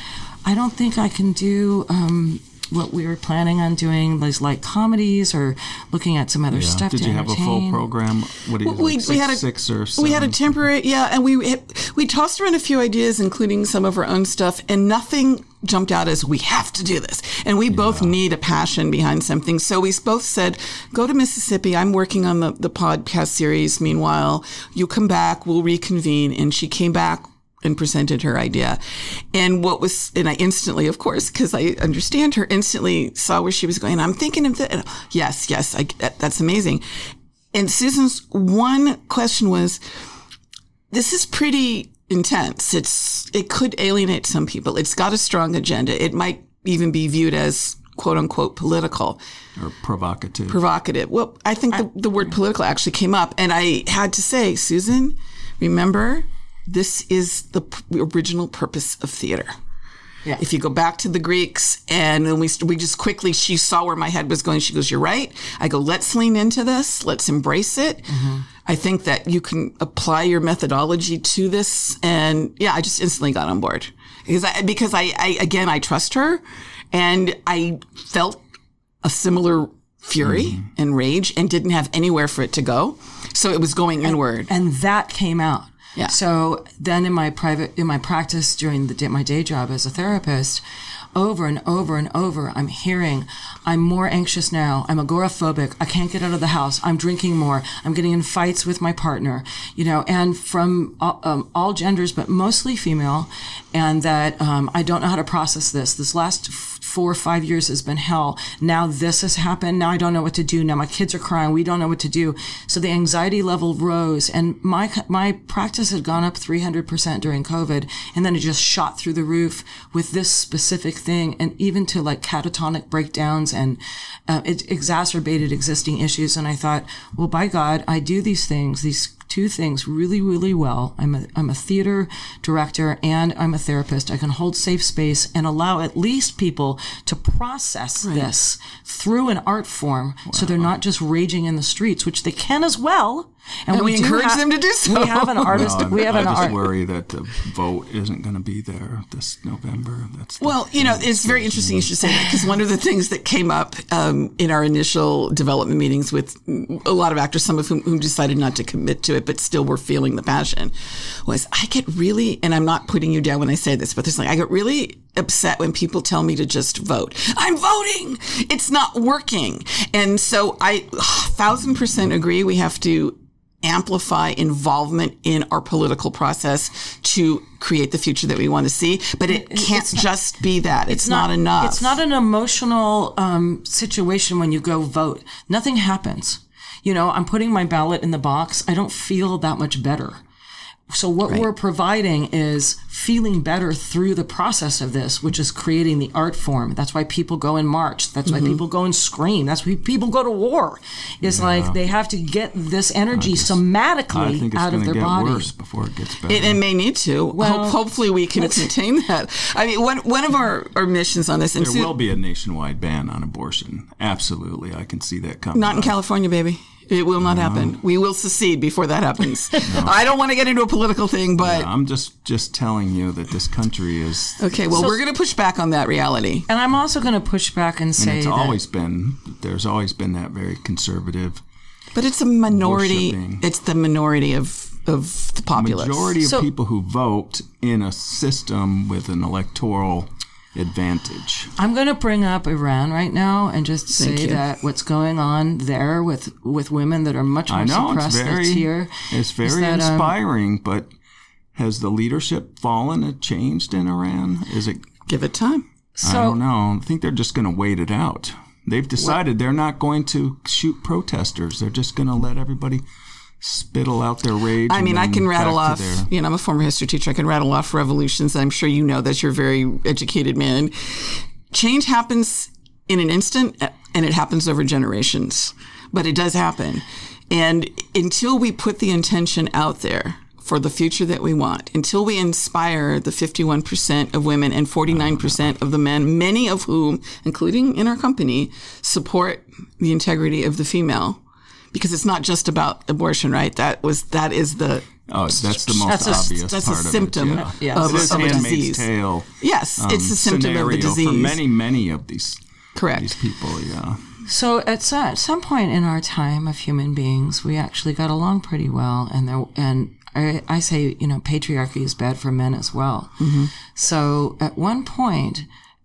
I don't think I can do um, what we were planning on doing, these light comedies or looking at some other Yeah. stuff. Did you have a full program? What do you we, like we six, had a six or seven? we had a temporary yeah and we we tossed around a few ideas including some of our own stuff and nothing jumped out as we have to do this and we both need a passion behind something so we both said go to mississippi i'm working on the, the podcast series meanwhile you come back we'll reconvene and she came back and presented her idea. And what was, and I instantly, of course, because I understand her, instantly saw where she was going. I'm thinking of that. Yes, yes, I, that, that's amazing. And Susan's one question was, this is pretty intense. It's, it could alienate some people. It's got a strong agenda. It might even be viewed as quote unquote political or provocative. provocative. Well, I think the, the word political actually came up, and I had to say, Susan, remember, this is the p- original purpose of theater. Yeah. If you go back to the Greeks, and then we we just quickly, she saw where my head was going. She goes, "You're right." I go, "Let's lean into this. Let's embrace it." Mm-hmm. I think that you can apply your methodology to this, and yeah, I just instantly got on board because I because I, I again I trust her, and I felt a similar fury mm-hmm. and rage and didn't have anywhere for it to go. So it was going inward. and that came out. Yeah. So then in my private in my practice during the day, my day job as a therapist, over and over and over, I'm hearing, I'm more anxious now. I'm agoraphobic. I can't get out of the house. I'm drinking more. I'm getting in fights with my partner, you know, and from all, um, all genders, but mostly female, and that um, I don't know how to process this. This last four or five years has been hell. Now this has happened. Now I don't know what to do. Now my kids are crying. We don't know what to do. So the anxiety level rose and my, my practice had gone up 300% during COVID. And then it just shot through the roof with this specific thing and even to like catatonic breakdowns and uh, it exacerbated existing issues. And I thought, well, by God, I do these things, these two things really, really well. I'm a, I'm a theater director and I'm a therapist. I can hold safe space and allow at least people to process this through an art form so they're not just raging in the streets, which they can as well. And we do encourage ha- them to do so. We have an artist. No, we have I an just art. worry that the vote isn't going to be there this November. That's Well, you know, it's very interesting you should say that because one of the things that came up um, in our initial development meetings with a lot of actors, some of whom, whom decided not to commit to it, but still were feeling the passion, was I get really, and I'm not putting you down when I say this, but there's like, I get really upset when people tell me to just vote. I'm voting. It's not working. And so I thousand percent agree. We have to amplify involvement in our political process to create the future that we want to see. But it can't just be that. It's, not, enough. It's not an emotional um, situation when you go vote. Nothing happens. You know, I'm putting my ballot in the box. I don't feel that much better. So what we're providing is feeling better through the process of this, which is creating the art form. That's why people go and march. That's Mm-hmm. why people go and scream. That's why people go to war. It's like they have to get this energy I somatically think it's out of their get body. worse before it gets better. It, it may need to. Hope, hopefully, we can contain that. I mean, one one of our, our missions on this, and there will be a nationwide ban on abortion. Absolutely, I can see that coming. not in up. California, baby. It will not happen. We will secede before that happens. (laughs) I don't want to get into a political thing, but I'm just just telling you that this country is. okay. Well, we're going to push back on that reality. And I'm also going to push back and say And it's that always been. There's always been that very conservative But it's a minority. Worshipping. It's the minority of of the populace. majority of So- people who vote in a system with an electoral advantage. I'm going to bring up Iran right now and just say you. that what's going on there with with women that are much more I know it's suppressed very that's here. it's is very that, um, inspiring, but has the leadership fallen and changed in Iran? Is it? Give it time. I So don't know. I think they're just going to wait it out. They've decided they're not going to shoot protesters. They're just going to let everybody spittle out their rage. I mean, I can rattle off, their- you know, I'm a former history teacher. I can rattle off revolutions. I'm sure you know that you're a very educated man. Change happens in an instant and it happens over generations, but it does happen. And until we put the intention out there for the future that we want, until we inspire the 51% of women and 49% of the men, many of whom, including in our company, support the integrity of the female, because it's not just about abortion, right? That was that is the Oh, that's the most That's a- obvious that's a symptom of it. Yeah. Yeah. of, It is of a Handmaid's disease. Tale. Yes, um, it's a symptom of the scenario disease. For many, many of these Correct. these people. Yeah. So at so- at some point in our time of human beings, we actually got along pretty well, and there and I, I say you know patriarchy is bad for men as well. So at one point,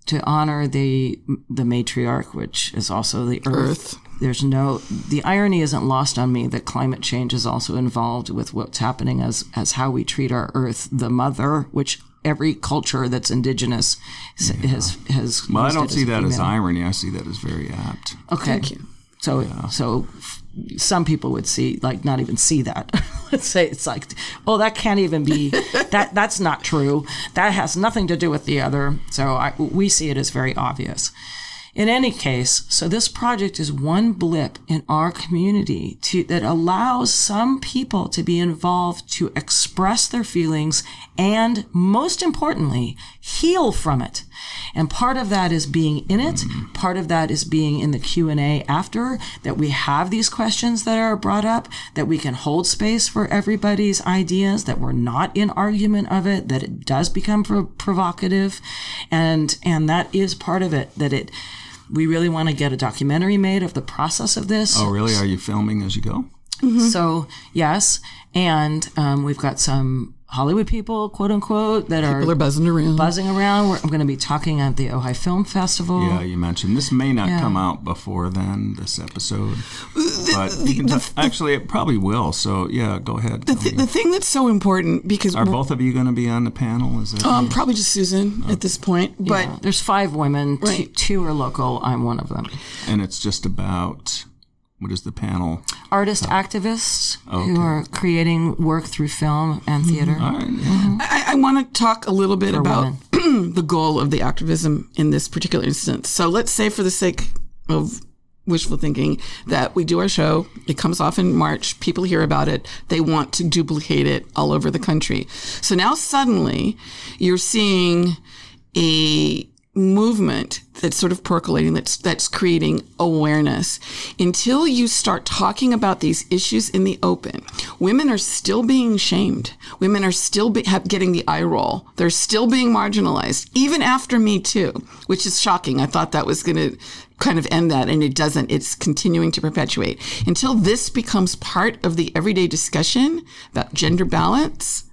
to honor the the matriarch, which is also the earth. There's no the irony isn't lost on me that climate change is also involved with what's happening as as how we treat our earth, the mother, which every culture that's indigenous s- has has. Well, I don't see a that as irony. I see that as very apt. Okay. Thank you. So, so f- some people would see, like, not even see that. (laughs) Let's say it's like, oh, that can't even be, (laughs) that that's not true. That has nothing to do with the other. So I, we see it as very obvious. In any case, so this project is one blip in our community to, that allows some people to be involved to express their feelings and, most importantly, heal from it. And part of that is being in it. Part of that is being in the Q and A after that we have these questions that are brought up, that we can hold space for everybody's ideas, that we're not in argument of it, that it does become pro- provocative, and and that is part of it. That it we really want to get a documentary made of the process of this. Oh, really? Are you filming as you go? So yes, and um, we've got some Hollywood people, quote unquote, that are People are buzzing around. buzzing around. We're, I'm going to be talking at the Ojai Film Festival. Yeah, you mentioned this may not Yeah. come out before then, this episode. But you can t- actually, it probably will. So, yeah, go ahead. the, th- the thing that's so important because Are both of you going to be on the panel? Is that um, probably just Susan at this point, but Yeah. there's five women. Two, Right. two are local. I'm one of them. and it's just about what is the panel? Artist activists Okay. who are creating work through film and mm-hmm. theater. All right. yeah. Mm-hmm. I, I want to talk a little bit For about (clears throat) the goal of the activism in this particular instance. So let's say, for the sake of wishful thinking, that we do our show. It comes off in March. People hear about it. They want to duplicate it all over the country. So now suddenly you're seeing a movement that's sort of percolating that's that's creating awareness. Until you start talking about these issues in the open women are still being shamed. Women are still be, have, getting the eye roll. They're still being marginalized even after me too which is shocking. I thought that was going to kind of end that and it doesn't. It's continuing to perpetuate. Until this becomes part of the everyday discussion about gender balance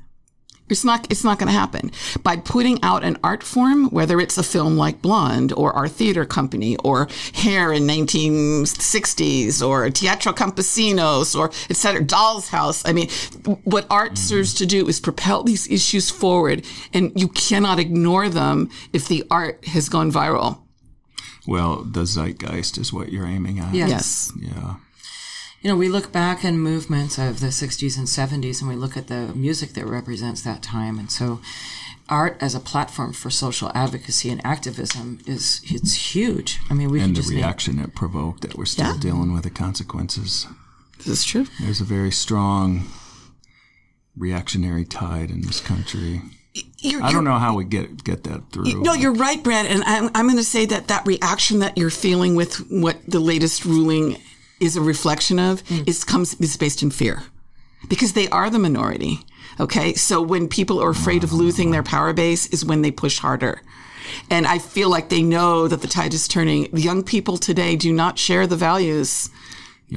it's not it's not going to happen by putting out an art form whether it's a film like blonde or our theater company or hair in 1960s or teatro campesinos or etc doll's house i mean what art mm-hmm. serves to do is propel these issues forward and you cannot ignore them if the art has gone viral Well, the zeitgeist is what you're aiming at. Yes. yes Yeah. You know, we look back in movements of the 60s and 70s and we look at the music that represents that time. And so art as a platform for social advocacy and activism is it's huge. I mean, we And the just name- reaction it provoked that we're still Yeah. dealing with the consequences. this is true There's a very strong reactionary tide in this country. you're, I don't know how we get get that through. No, you're right, Brad. And I'm, I'm going to say that that reaction that you're feeling with what the latest ruling is a reflection of hmm. is comes is based in fear, because they are the minority. Okay, so when people are afraid of losing their power base, is when they push harder. And I feel like they know that the tide is turning. The young people today do not share the values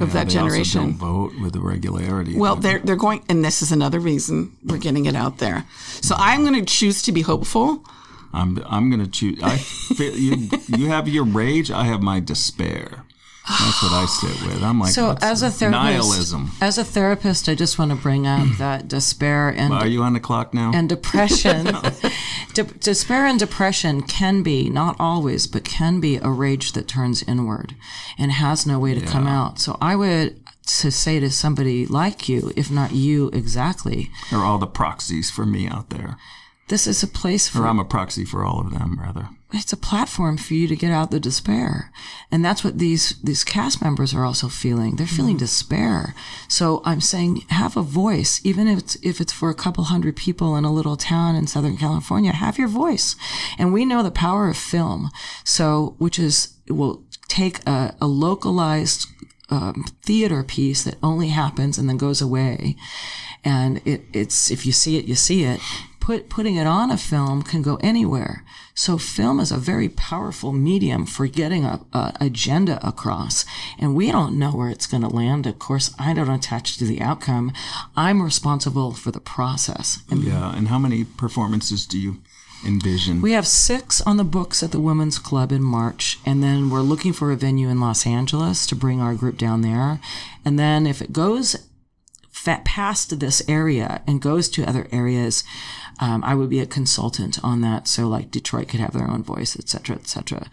of that generation. Don't vote with the regularity. Well, they're they're going, and this is another reason we're getting it out there. So I'm going to choose to be hopeful. I'm I'm gonna choose. I feel you. You have your rage. I have my despair. That's what I sit with. I'm like, So as a therapist, nihilism. as a therapist, I just want to bring up hmm. that despair and Are you on the clock now? and depression (laughs) (laughs) De- despair and depression can be not always but can be a rage that turns inward and has no way to come out so i would to say to somebody like you if not you exactly there are all the proxies for me out there? This is a place Or for I'm a proxy for all of them, rather. it's a platform for you to get out the despair. And that's what these these cast members are also feeling. They're feeling despair. So i'm saying have a voice even if it's if it's for a couple hundred people in a little town in southern california have your voice. And we know the power of film. So which is will take a, a localized um, theater piece that only happens and then goes away. And it, it's if you see it you see it put putting it on a film can go anywhere. So film is a very powerful medium for getting a, a agenda across, and we don't know where it's going to land. Of course, I don't attach to the outcome. I'm responsible for the process. And Yeah. And how many performances do you envision? we have six on the books at the Women's Club in March, and then we're looking for a venue in Los Angeles to bring our group down there. And then if it goes fa- past this area and goes to other areas, um, I would be a consultant on that. So like Detroit could have their own voice, et cetera, et cetera.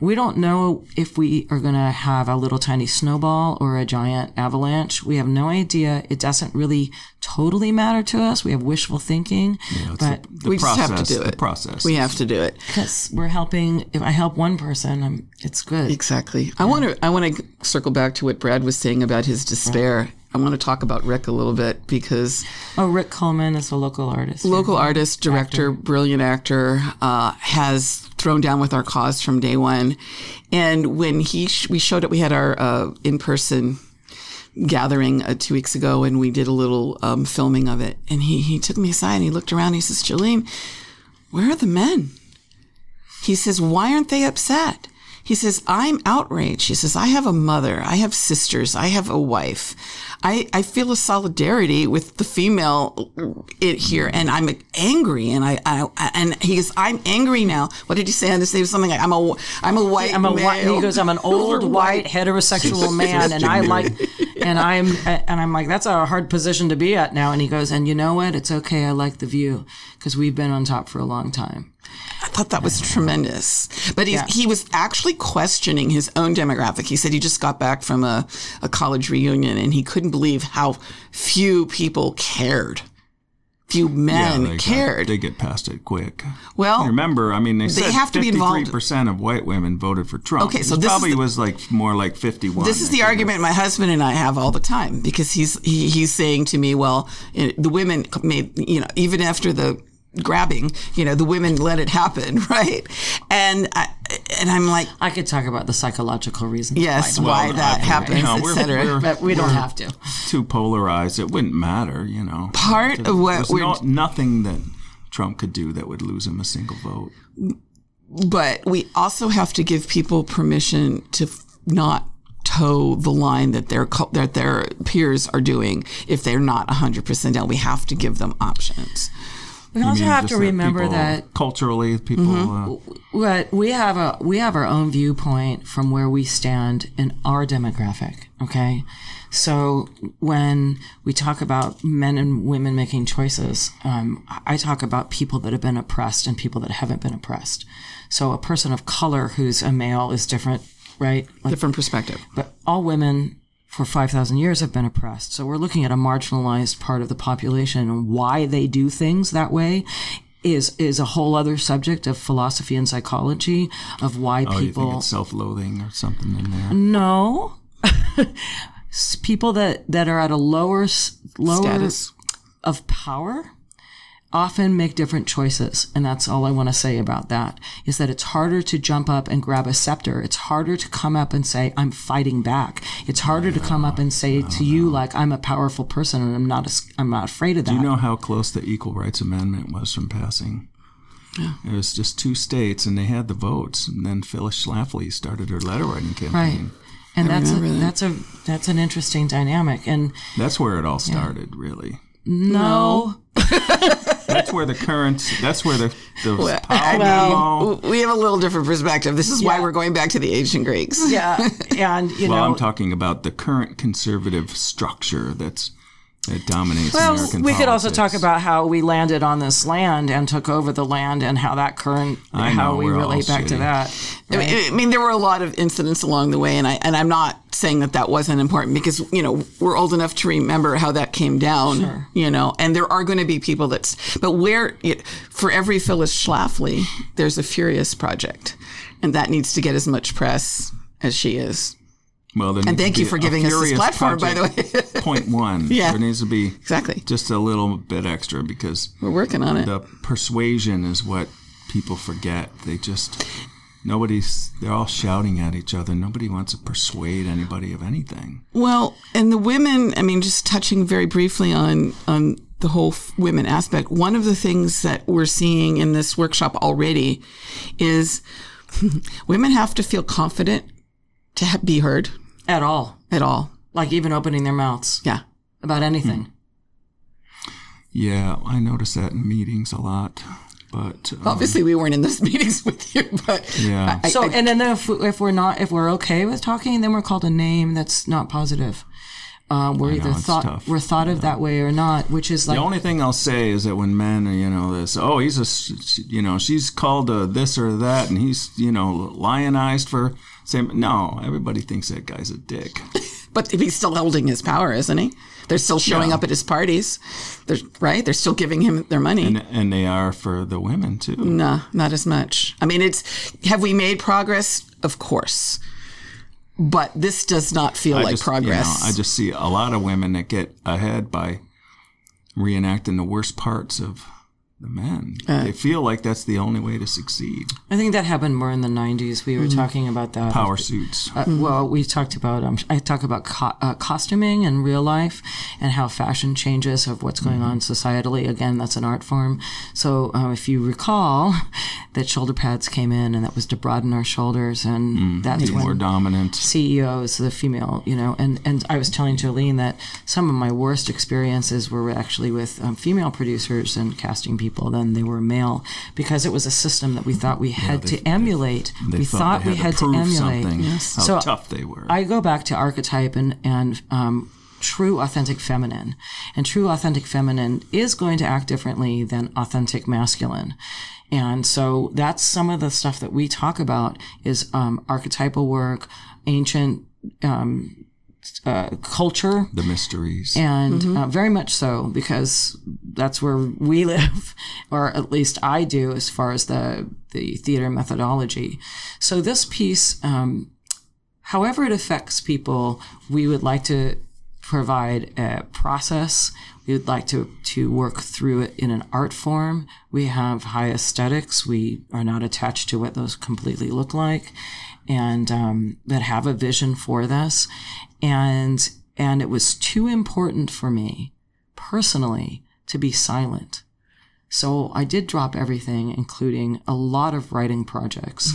We don't know if we are going to have a little tiny snowball or a giant avalanche. We have no idea. It doesn't really totally matter to us. We have wishful thinking, but the we just have to process, do The it. process. We have to do it. because we're helping. If I help one person, I'm, it's good. Exactly. I want to I want to circle back to what Brad was saying about his despair. I want to talk about Rick a little bit because Oh, Rick Coleman is a local artist. local artist, director, brilliant actor, uh, has thrown down with our cause from day one. And when he sh- we showed up, we had our uh, in person gathering uh, two weeks ago, and we did a little um, filming of it. And he he took me aside and he looked around. And he says, "Jolene, where are the men?" He says, "Why aren't they upset?" He says, I'm outraged. He says, I have a mother. I have sisters. I have a wife. I, I feel a solidarity with the female it here and I'm angry. And I, I, and he goes, I'm angry now. What did he say on this? He was something like, I'm a, I'm a white I'm a white. He goes, I'm an (laughs) old over white heterosexual (laughs) man, and I like, (laughs) and I'm, and I'm like, that's a hard position to be at now. And he goes, and you know what? It's okay. I like the view because we've been on top for a long time. I thought that was tremendous. But he, he was actually questioning his own demographic. He said he just got back from a, a college reunion and he couldn't believe how few people cared. Few men they got- cared. they get past it quick. well, Remember, I mean, they, said have to be involved. percent of white women voted for Trump. Okay, so this probably the- was like more like fifty-one. this is I the argument my husband and I have all the time because he's he, he's saying to me, well, eh, the women made you know even after the grabbing, you know, the women let it happen, (laughs) right? And I, and I'm like, I could talk about the psychological reasons. yes, why, why Well, that I- happens, we're- etc. but we don't have to. Too polarized. It wouldn't matter, you know. Part of what we're no, nothing that Trump could do that would lose him a single vote. but we also have to give people permission to f- not toe the line that their that their peers are doing if they're not 100% down we have to give them options We also have to remember people- that culturally, people. Mm-hmm. Uh, what we have a we have our own viewpoint from where we stand in our demographic okay so when we talk about men and women making choices um, i talk about people that have been oppressed and people that haven't been oppressed so a person of color who's a male is different right like, different perspective but all women for 5,000 years have been oppressed. So we're looking at a marginalized part of the population and why they do things that way is is a whole other subject of philosophy and psychology of why oh, people self-loathing or something in there? no (laughs) people that that are at a lower lower status of power often make different choices and that's all i want to say about that is that it's harder to jump up and grab a scepter it's harder to come up and say i'm fighting back it's harder to come up and say to you like i'm a powerful person and i'm not a, i'm not afraid of that Do you know how close the Equal Rights Amendment was from passing? Yeah. It was just two states, and they had the votes. And then Phyllis Schlafly started her letter writing campaign. right and that's a, that. that's a that's an interesting dynamic and That's where it all started, really. no (laughs) That's where the current. That's where the the power. well we have a little different perspective this is why we're going back to the ancient greeks yeah (laughs) and you well, know I'm talking about the current conservative structure that's that dominates Well, American we could also talk about how we landed on this land and took over the land and how that current, I how know, we we're relate back to shitty. that. I mean, I mean, there were a lot of incidents along the way, and I and I'm not saying that that wasn't important because you know we're old enough to remember how that came down. You know, and there are going to be people that's, but where for every Phyllis Schlafly, there's a Furious Project, and that needs to get as much press as she is. Well, there And thank you for giving us this platform, by the way. (laughs) point one. Yeah. there needs to be Exactly, just a little bit extra because we're working on it. the persuasion is what people forget. They just nobody's. They're all shouting at each other. Nobody wants to persuade anybody of anything. Well, and the women, I mean, just touching very briefly on on the whole f- women aspect, one of the things that we're seeing in this workshop already is (laughs) women have to feel confident to be heard At all. at all. Like even opening their mouths Yeah. about anything. Yeah, I notice that in meetings a lot. But um, Obviously, we weren't in those (laughs) meetings with you, but Yeah. I, So, I- and then if, if we're not, if we're okay with talking, then we're called a name that's not positive. Uh, we're either it's thought tough. we're thought of that way or not, which is like the only thing I'll say is that when men are, you know, this, oh, he's a you know, she's called a this or that, and he's, you know, lionized for saying, no, everybody thinks that guy's a dick. (laughs) but he's still holding his power, isn't he? They're still showing Yeah. up at his parties, They're, right? They're still giving him their money. And, and they are for the women, too. No, not as much. I mean, it's have we made progress? Of course, but this does not feel I like just, you know, progress. I just see a lot of women that get ahead by reenacting the worst parts of the men. Uh. they feel like that's the only way to succeed. I think that happened more in the '90s. We were talking about that. Power suits. Uh, well, we talked about. Um, I talk about co- uh, costuming in real life and how fashion changes of what's going on societally. Again, that's an art form. So, um, if you recall, (laughs) that shoulder pads came in, and that was to broaden our shoulders, and that's Be more dominant. CEOs, the female, you know, and, and I was telling Jolene that some of my worst experiences were actually with um, female producers and casting people than they were male because it was a system that we thought we had to emulate. They we thought, thought they we had, had to to, emulate. something. How So tough they were. I go back to archetype and, and um, true authentic feminine. And true authentic feminine is going to act differently than authentic masculine. And so that's some of the stuff that we talk about is um, archetypal work, ancient um, uh, culture, the mysteries. and uh, very much so because that's where we (laughs) live, or at least I do, as far as the the theater methodology. So this piece, um, however it affects people, we would like to provide a process. We would like to to work through it in an art form. We have high aesthetics. We are not attached to what those completely look like, and um, that have a vision for this. And and it was too important for me personally to be silent. So I did drop everything, including a lot of writing projects,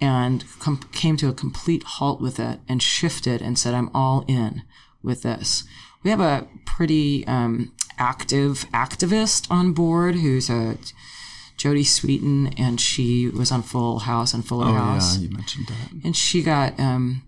and com- came to a complete halt with it and shifted and said, I'm all in with this. We have a pretty um, active activist on board who's a Jodie Sweetin, and she was on Full House and Fuller oh, House. yeah, you mentioned that. And she got, um,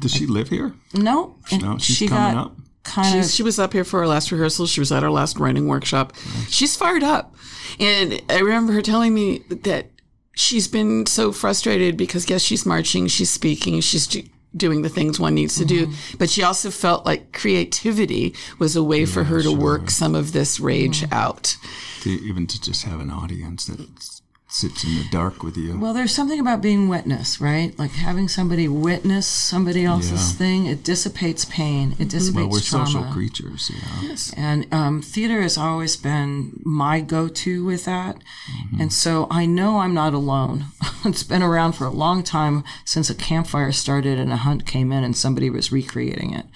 Does she live here? no, No, she's she coming got up. kind of she was up here for our last rehearsal. She was at our last writing workshop. She's fired up. And I remember her telling me that she's been so frustrated because, yes, she's marching, she's speaking, she's do- doing the things one needs to do. Mm-hmm. But she also felt like creativity was a way for her to work some of this rage mm-hmm. out. To, even to just have an audience that s- sits in the dark with you. Well, there's something about being witness, right? Like having somebody witness somebody else's Yeah. thing. It dissipates pain. It dissipates well, we're trauma. social creatures, yeah. And um, theater has always been my go-to with that. Mm-hmm. And so I know I'm not alone. (laughs) it's been around for a long time since a campfire started and a hunt came in and somebody was recreating it.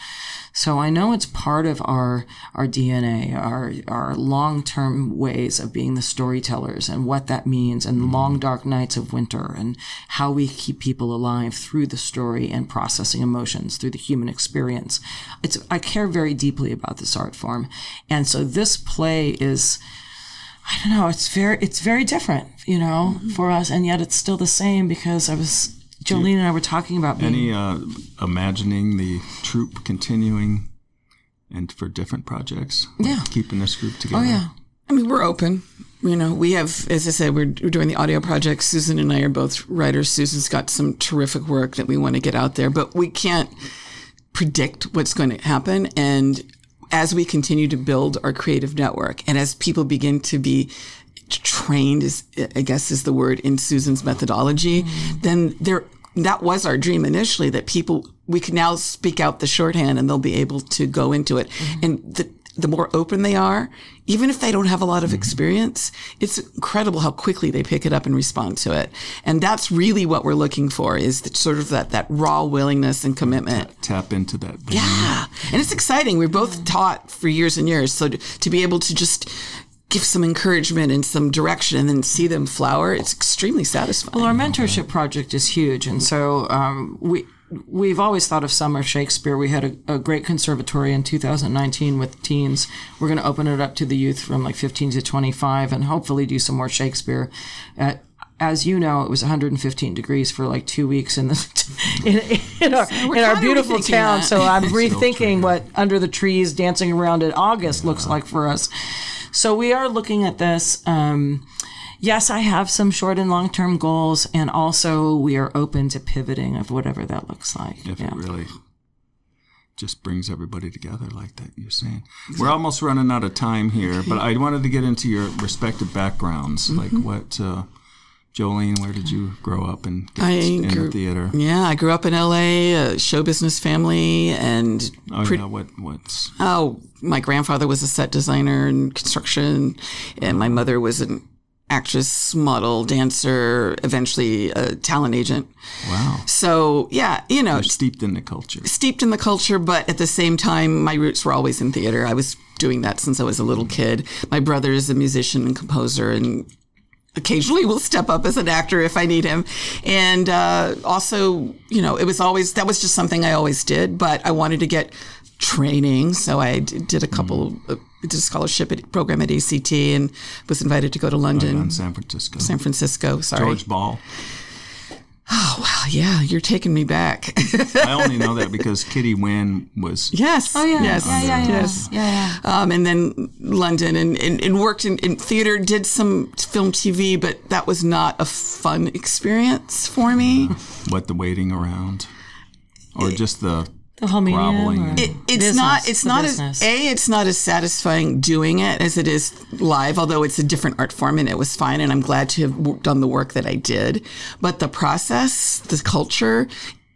So I know it's part of our our DNA, our our long term ways of being the storytellers and what that means, and mm-hmm. long dark nights of winter, and how we keep people alive through the story and processing emotions through the human experience. It's I care very deeply about this art form, and so this play is. I don't know. It's very, it's very different, you know, mm-hmm. for us, and yet it's still the same because I was Jolene and I were talking about being Any uh, imagining the troupe continuing and for different projects? Like Yeah. Keeping this group together? Oh yeah. I mean, we're open. You know, we have, as I said, we're, we're doing the audio project. Susan and I are both writers. Susan's got some terrific work that we want to get out there, but we can't predict what's going to happen. And as we continue to build our creative network and as people begin to be trained, is I guess is the word in Susan's methodology, then there, that was our dream initially that people, we can now speak out the shorthand and they'll be able to go into it. Mm-hmm. And the, the more open they are, even if they don't have a lot of mm-hmm. experience, it's incredible how quickly they pick it up and respond to it. And that's really what we're looking for is that sort of that, that raw willingness and commitment. Tap into that. Yeah. And it's exciting. We've both mm-hmm. taught for years and years. So to, to be able to just give some encouragement and some direction and then see them flower, it's extremely satisfying. Well, our mentorship project is huge, and so um, we we've always thought of summer Shakespeare. We had a, a great conservatory in 2019 with teens. We're going to open it up to the youth from like 15 to 25, and hopefully do some more Shakespeare. Uh, as you know, it was 115 degrees for like two weeks in the (laughs) in, in our in our beautiful town. that. So I'm Still rethinking what under the trees, dancing around in August looks like for us. So we are looking at this. Um, yes, I have some short and long term goals, and also we are open to pivoting of whatever that looks like. if Yeah. it really just brings everybody together like that you're saying we're almost running out of time here but i wanted to get into your respective backgrounds Mm-hmm. like what uh, jolene where did you grow up and get I in grew- the theater Yeah, I grew up in LA, a show business family, and oh pre- yeah what what's oh, my grandfather was a set designer and construction, and my mother was an actress, model, dancer, eventually a talent agent. wow So yeah, you know, you're steeped in the culture steeped in the culture, but at the same time, my roots were always in theater. I was doing that since I was a little kid. My brother is a musician and composer, and occasionally will step up as an actor if I need him. And uh, also, you know, it was always that was just something I always did. But I wanted to get training, so I did a couple. Uh, did a scholarship at, program at ACT and was invited to go to London, in san francisco San Francisco. Sorry. george ball Oh wow, yeah, you're taking me back. i only know that because Kitty Winn was yes. Oh yeah, Yes. yeah, yeah, yeah, Yes. yeah, yeah. um, and then London and, and, and worked in, in theater, did some film TV, but that was not a fun experience for me. (laughs) what the waiting around or just the The whole medium. Groveling It, it's Business, not. It's not business. as a. It's not as satisfying doing it as it is live. Although it's a different art form, and it was fine. And I'm glad to have done the work that I did. But the process, the culture.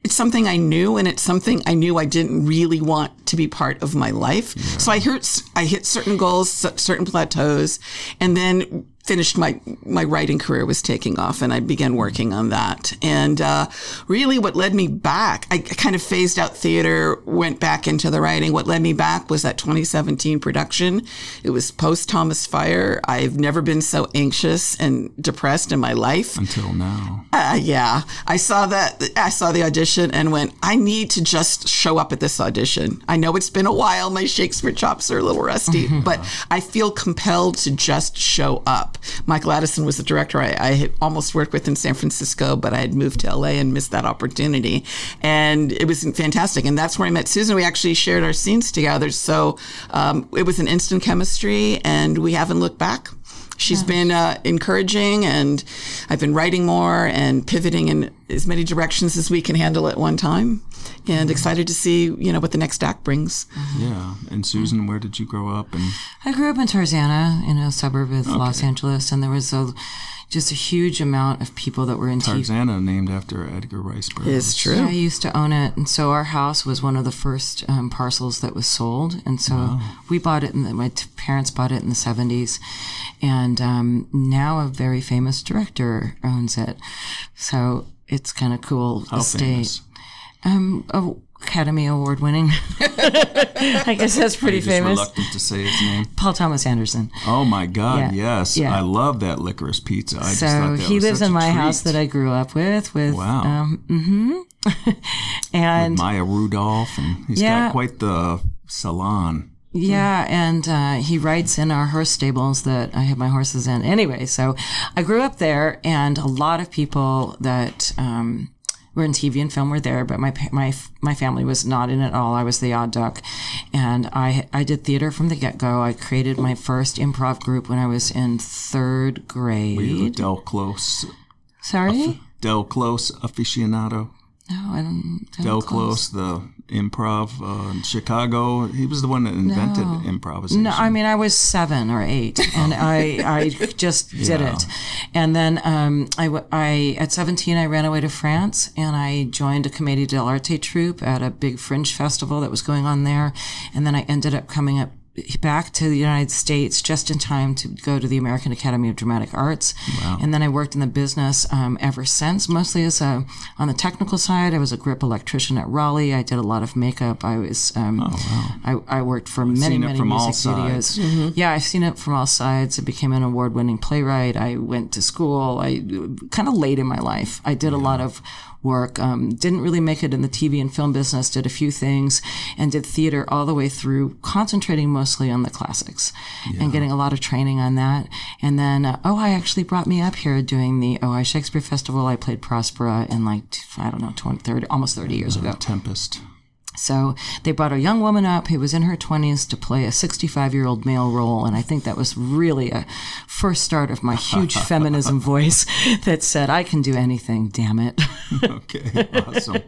It's something I knew, and it's something I knew I didn't really want to be part of my life. So I hit, I hit certain goals, certain plateaus, and then finished my my writing career was taking off and I began working on that and uh, really what led me back I kind of phased out theater went back into the writing what led me back was that 2017 production it was post Thomas Fire I've never been so anxious and depressed in my life until now uh, yeah, I saw that. I saw the audition and went. I need to just show up at this audition. I know it's been a while. My Shakespeare chops are a little rusty, (laughs) but I feel compelled to just show up. Michael Addison was the director I, I had almost worked with in San Francisco, but I had moved to LA and missed that opportunity, and it was fantastic. And that's where I met Susan. We actually shared our scenes together, so um, it was an instant chemistry, and we haven't looked back. She's been uh, encouraging, and I've been writing more and pivoting in as many directions as we can handle at one time. And excited to see, you know, what the next act brings. yeah and susan where did you grow up and I grew up in Tarzana, in a suburb of Los Angeles, and there was a just a huge amount of people that were in TV. Tarzana named after Edgar Rice Burroughs. It's true. Yeah, I used to own it, and so our house was one of the first um, parcels that was sold, and so we bought it. And my t- parents bought it in the seventies, and um, now a very famous director owns it. So it's kind of cool How estate. famous? Um, a- Academy Award winning. (laughs) I guess that's (laughs) pretty famous. reluctant to say his name. Paul Thomas Anderson. Oh my God! Yeah. Yes, Yeah. I love that licorice pizza. I just So he lives in my house that I grew up with. With Wow. um, (laughs) hmm and Maya Rudolph, and he's Yeah. got quite the salon. Yeah, and uh, he writes in our horse stables that I have my horses in. Anyway, so I grew up there, and a lot of people that um, were in TV and film were there, but my my my family was not in at all. I was the odd duck, and I I did theater from the get go. I created my first improv group when I was in third grade. Del Close, Sorry, Del Close aficionado. No, I don't. don't Del close. The improv uh, in Chicago. He was the one that invented improvisation. No, I mean I was seven or eight, and I I (laughs) just did Yeah. it, and then um, I, I at seventeen I ran away to France and I joined a Commedia dell'arte troupe at a big fringe festival that was going on there, and then I ended up coming up back to the United States just in time to go to the American Academy of Dramatic Arts. Wow. And then I worked in the business um, ever since, mostly as a, on the technical side. I was a grip electrician at Raleigh. I did a lot of makeup. I was, um, oh, wow. I, I worked for I've many, many music videos. Mm-hmm. Yeah, I've seen it from all sides. I became an award winning playwright. I went to school. I kind of late in my life. I did yeah. a lot of work. Um, didn't really make it in the TV and film business, did a few things, and did theater all the way through, concentrating mostly on the classics yeah. and getting a lot of training on that. And then uh, Ojai actually brought me up here doing the Ojai Shakespeare Festival. I played Prospera in like, I don't know, 20, 30, almost 30 years uh, ago. Tempest. So they brought a young woman up who was in her 20s to play a 65 year old male role. And I think that was really a first start of my huge (laughs) feminism voice that said, I can do anything, damn it. (laughs) okay, awesome.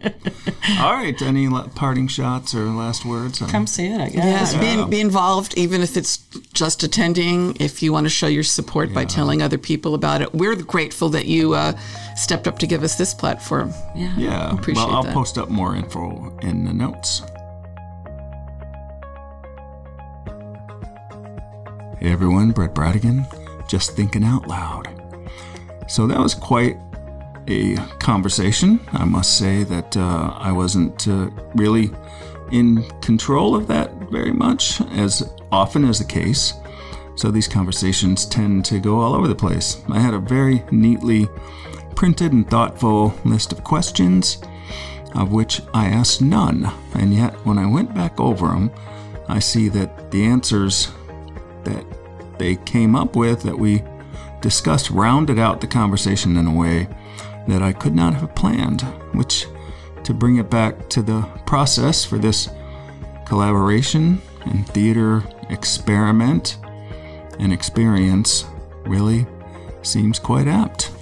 All right, any parting shots or last words? Come see it, I guess. Yeah, yeah. Be, be, involved, even if it's just attending, if you want to show your support yeah. by telling other people about it. We're grateful that you uh, stepped up to give us this platform. Yeah, yeah. Appreciate well, I'll that. post up more info in the notes. Hey everyone, Brett Bradigan, just thinking out loud. So that was quite a conversation. I must say that uh, I wasn't uh, really in control of that very much, as often is the case. So these conversations tend to go all over the place. I had a very neatly printed and thoughtful list of questions of which I asked none. And yet, when I went back over them, I see that the answers that they came up with, that we discussed, rounded out the conversation in a way that I could not have planned, which, to bring it back to the process for this collaboration and theater experiment and experience, really seems quite apt.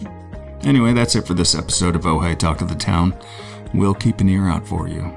Anyway, that's it for this episode of Oh Hey Talk of the Town. We'll keep an ear out for you.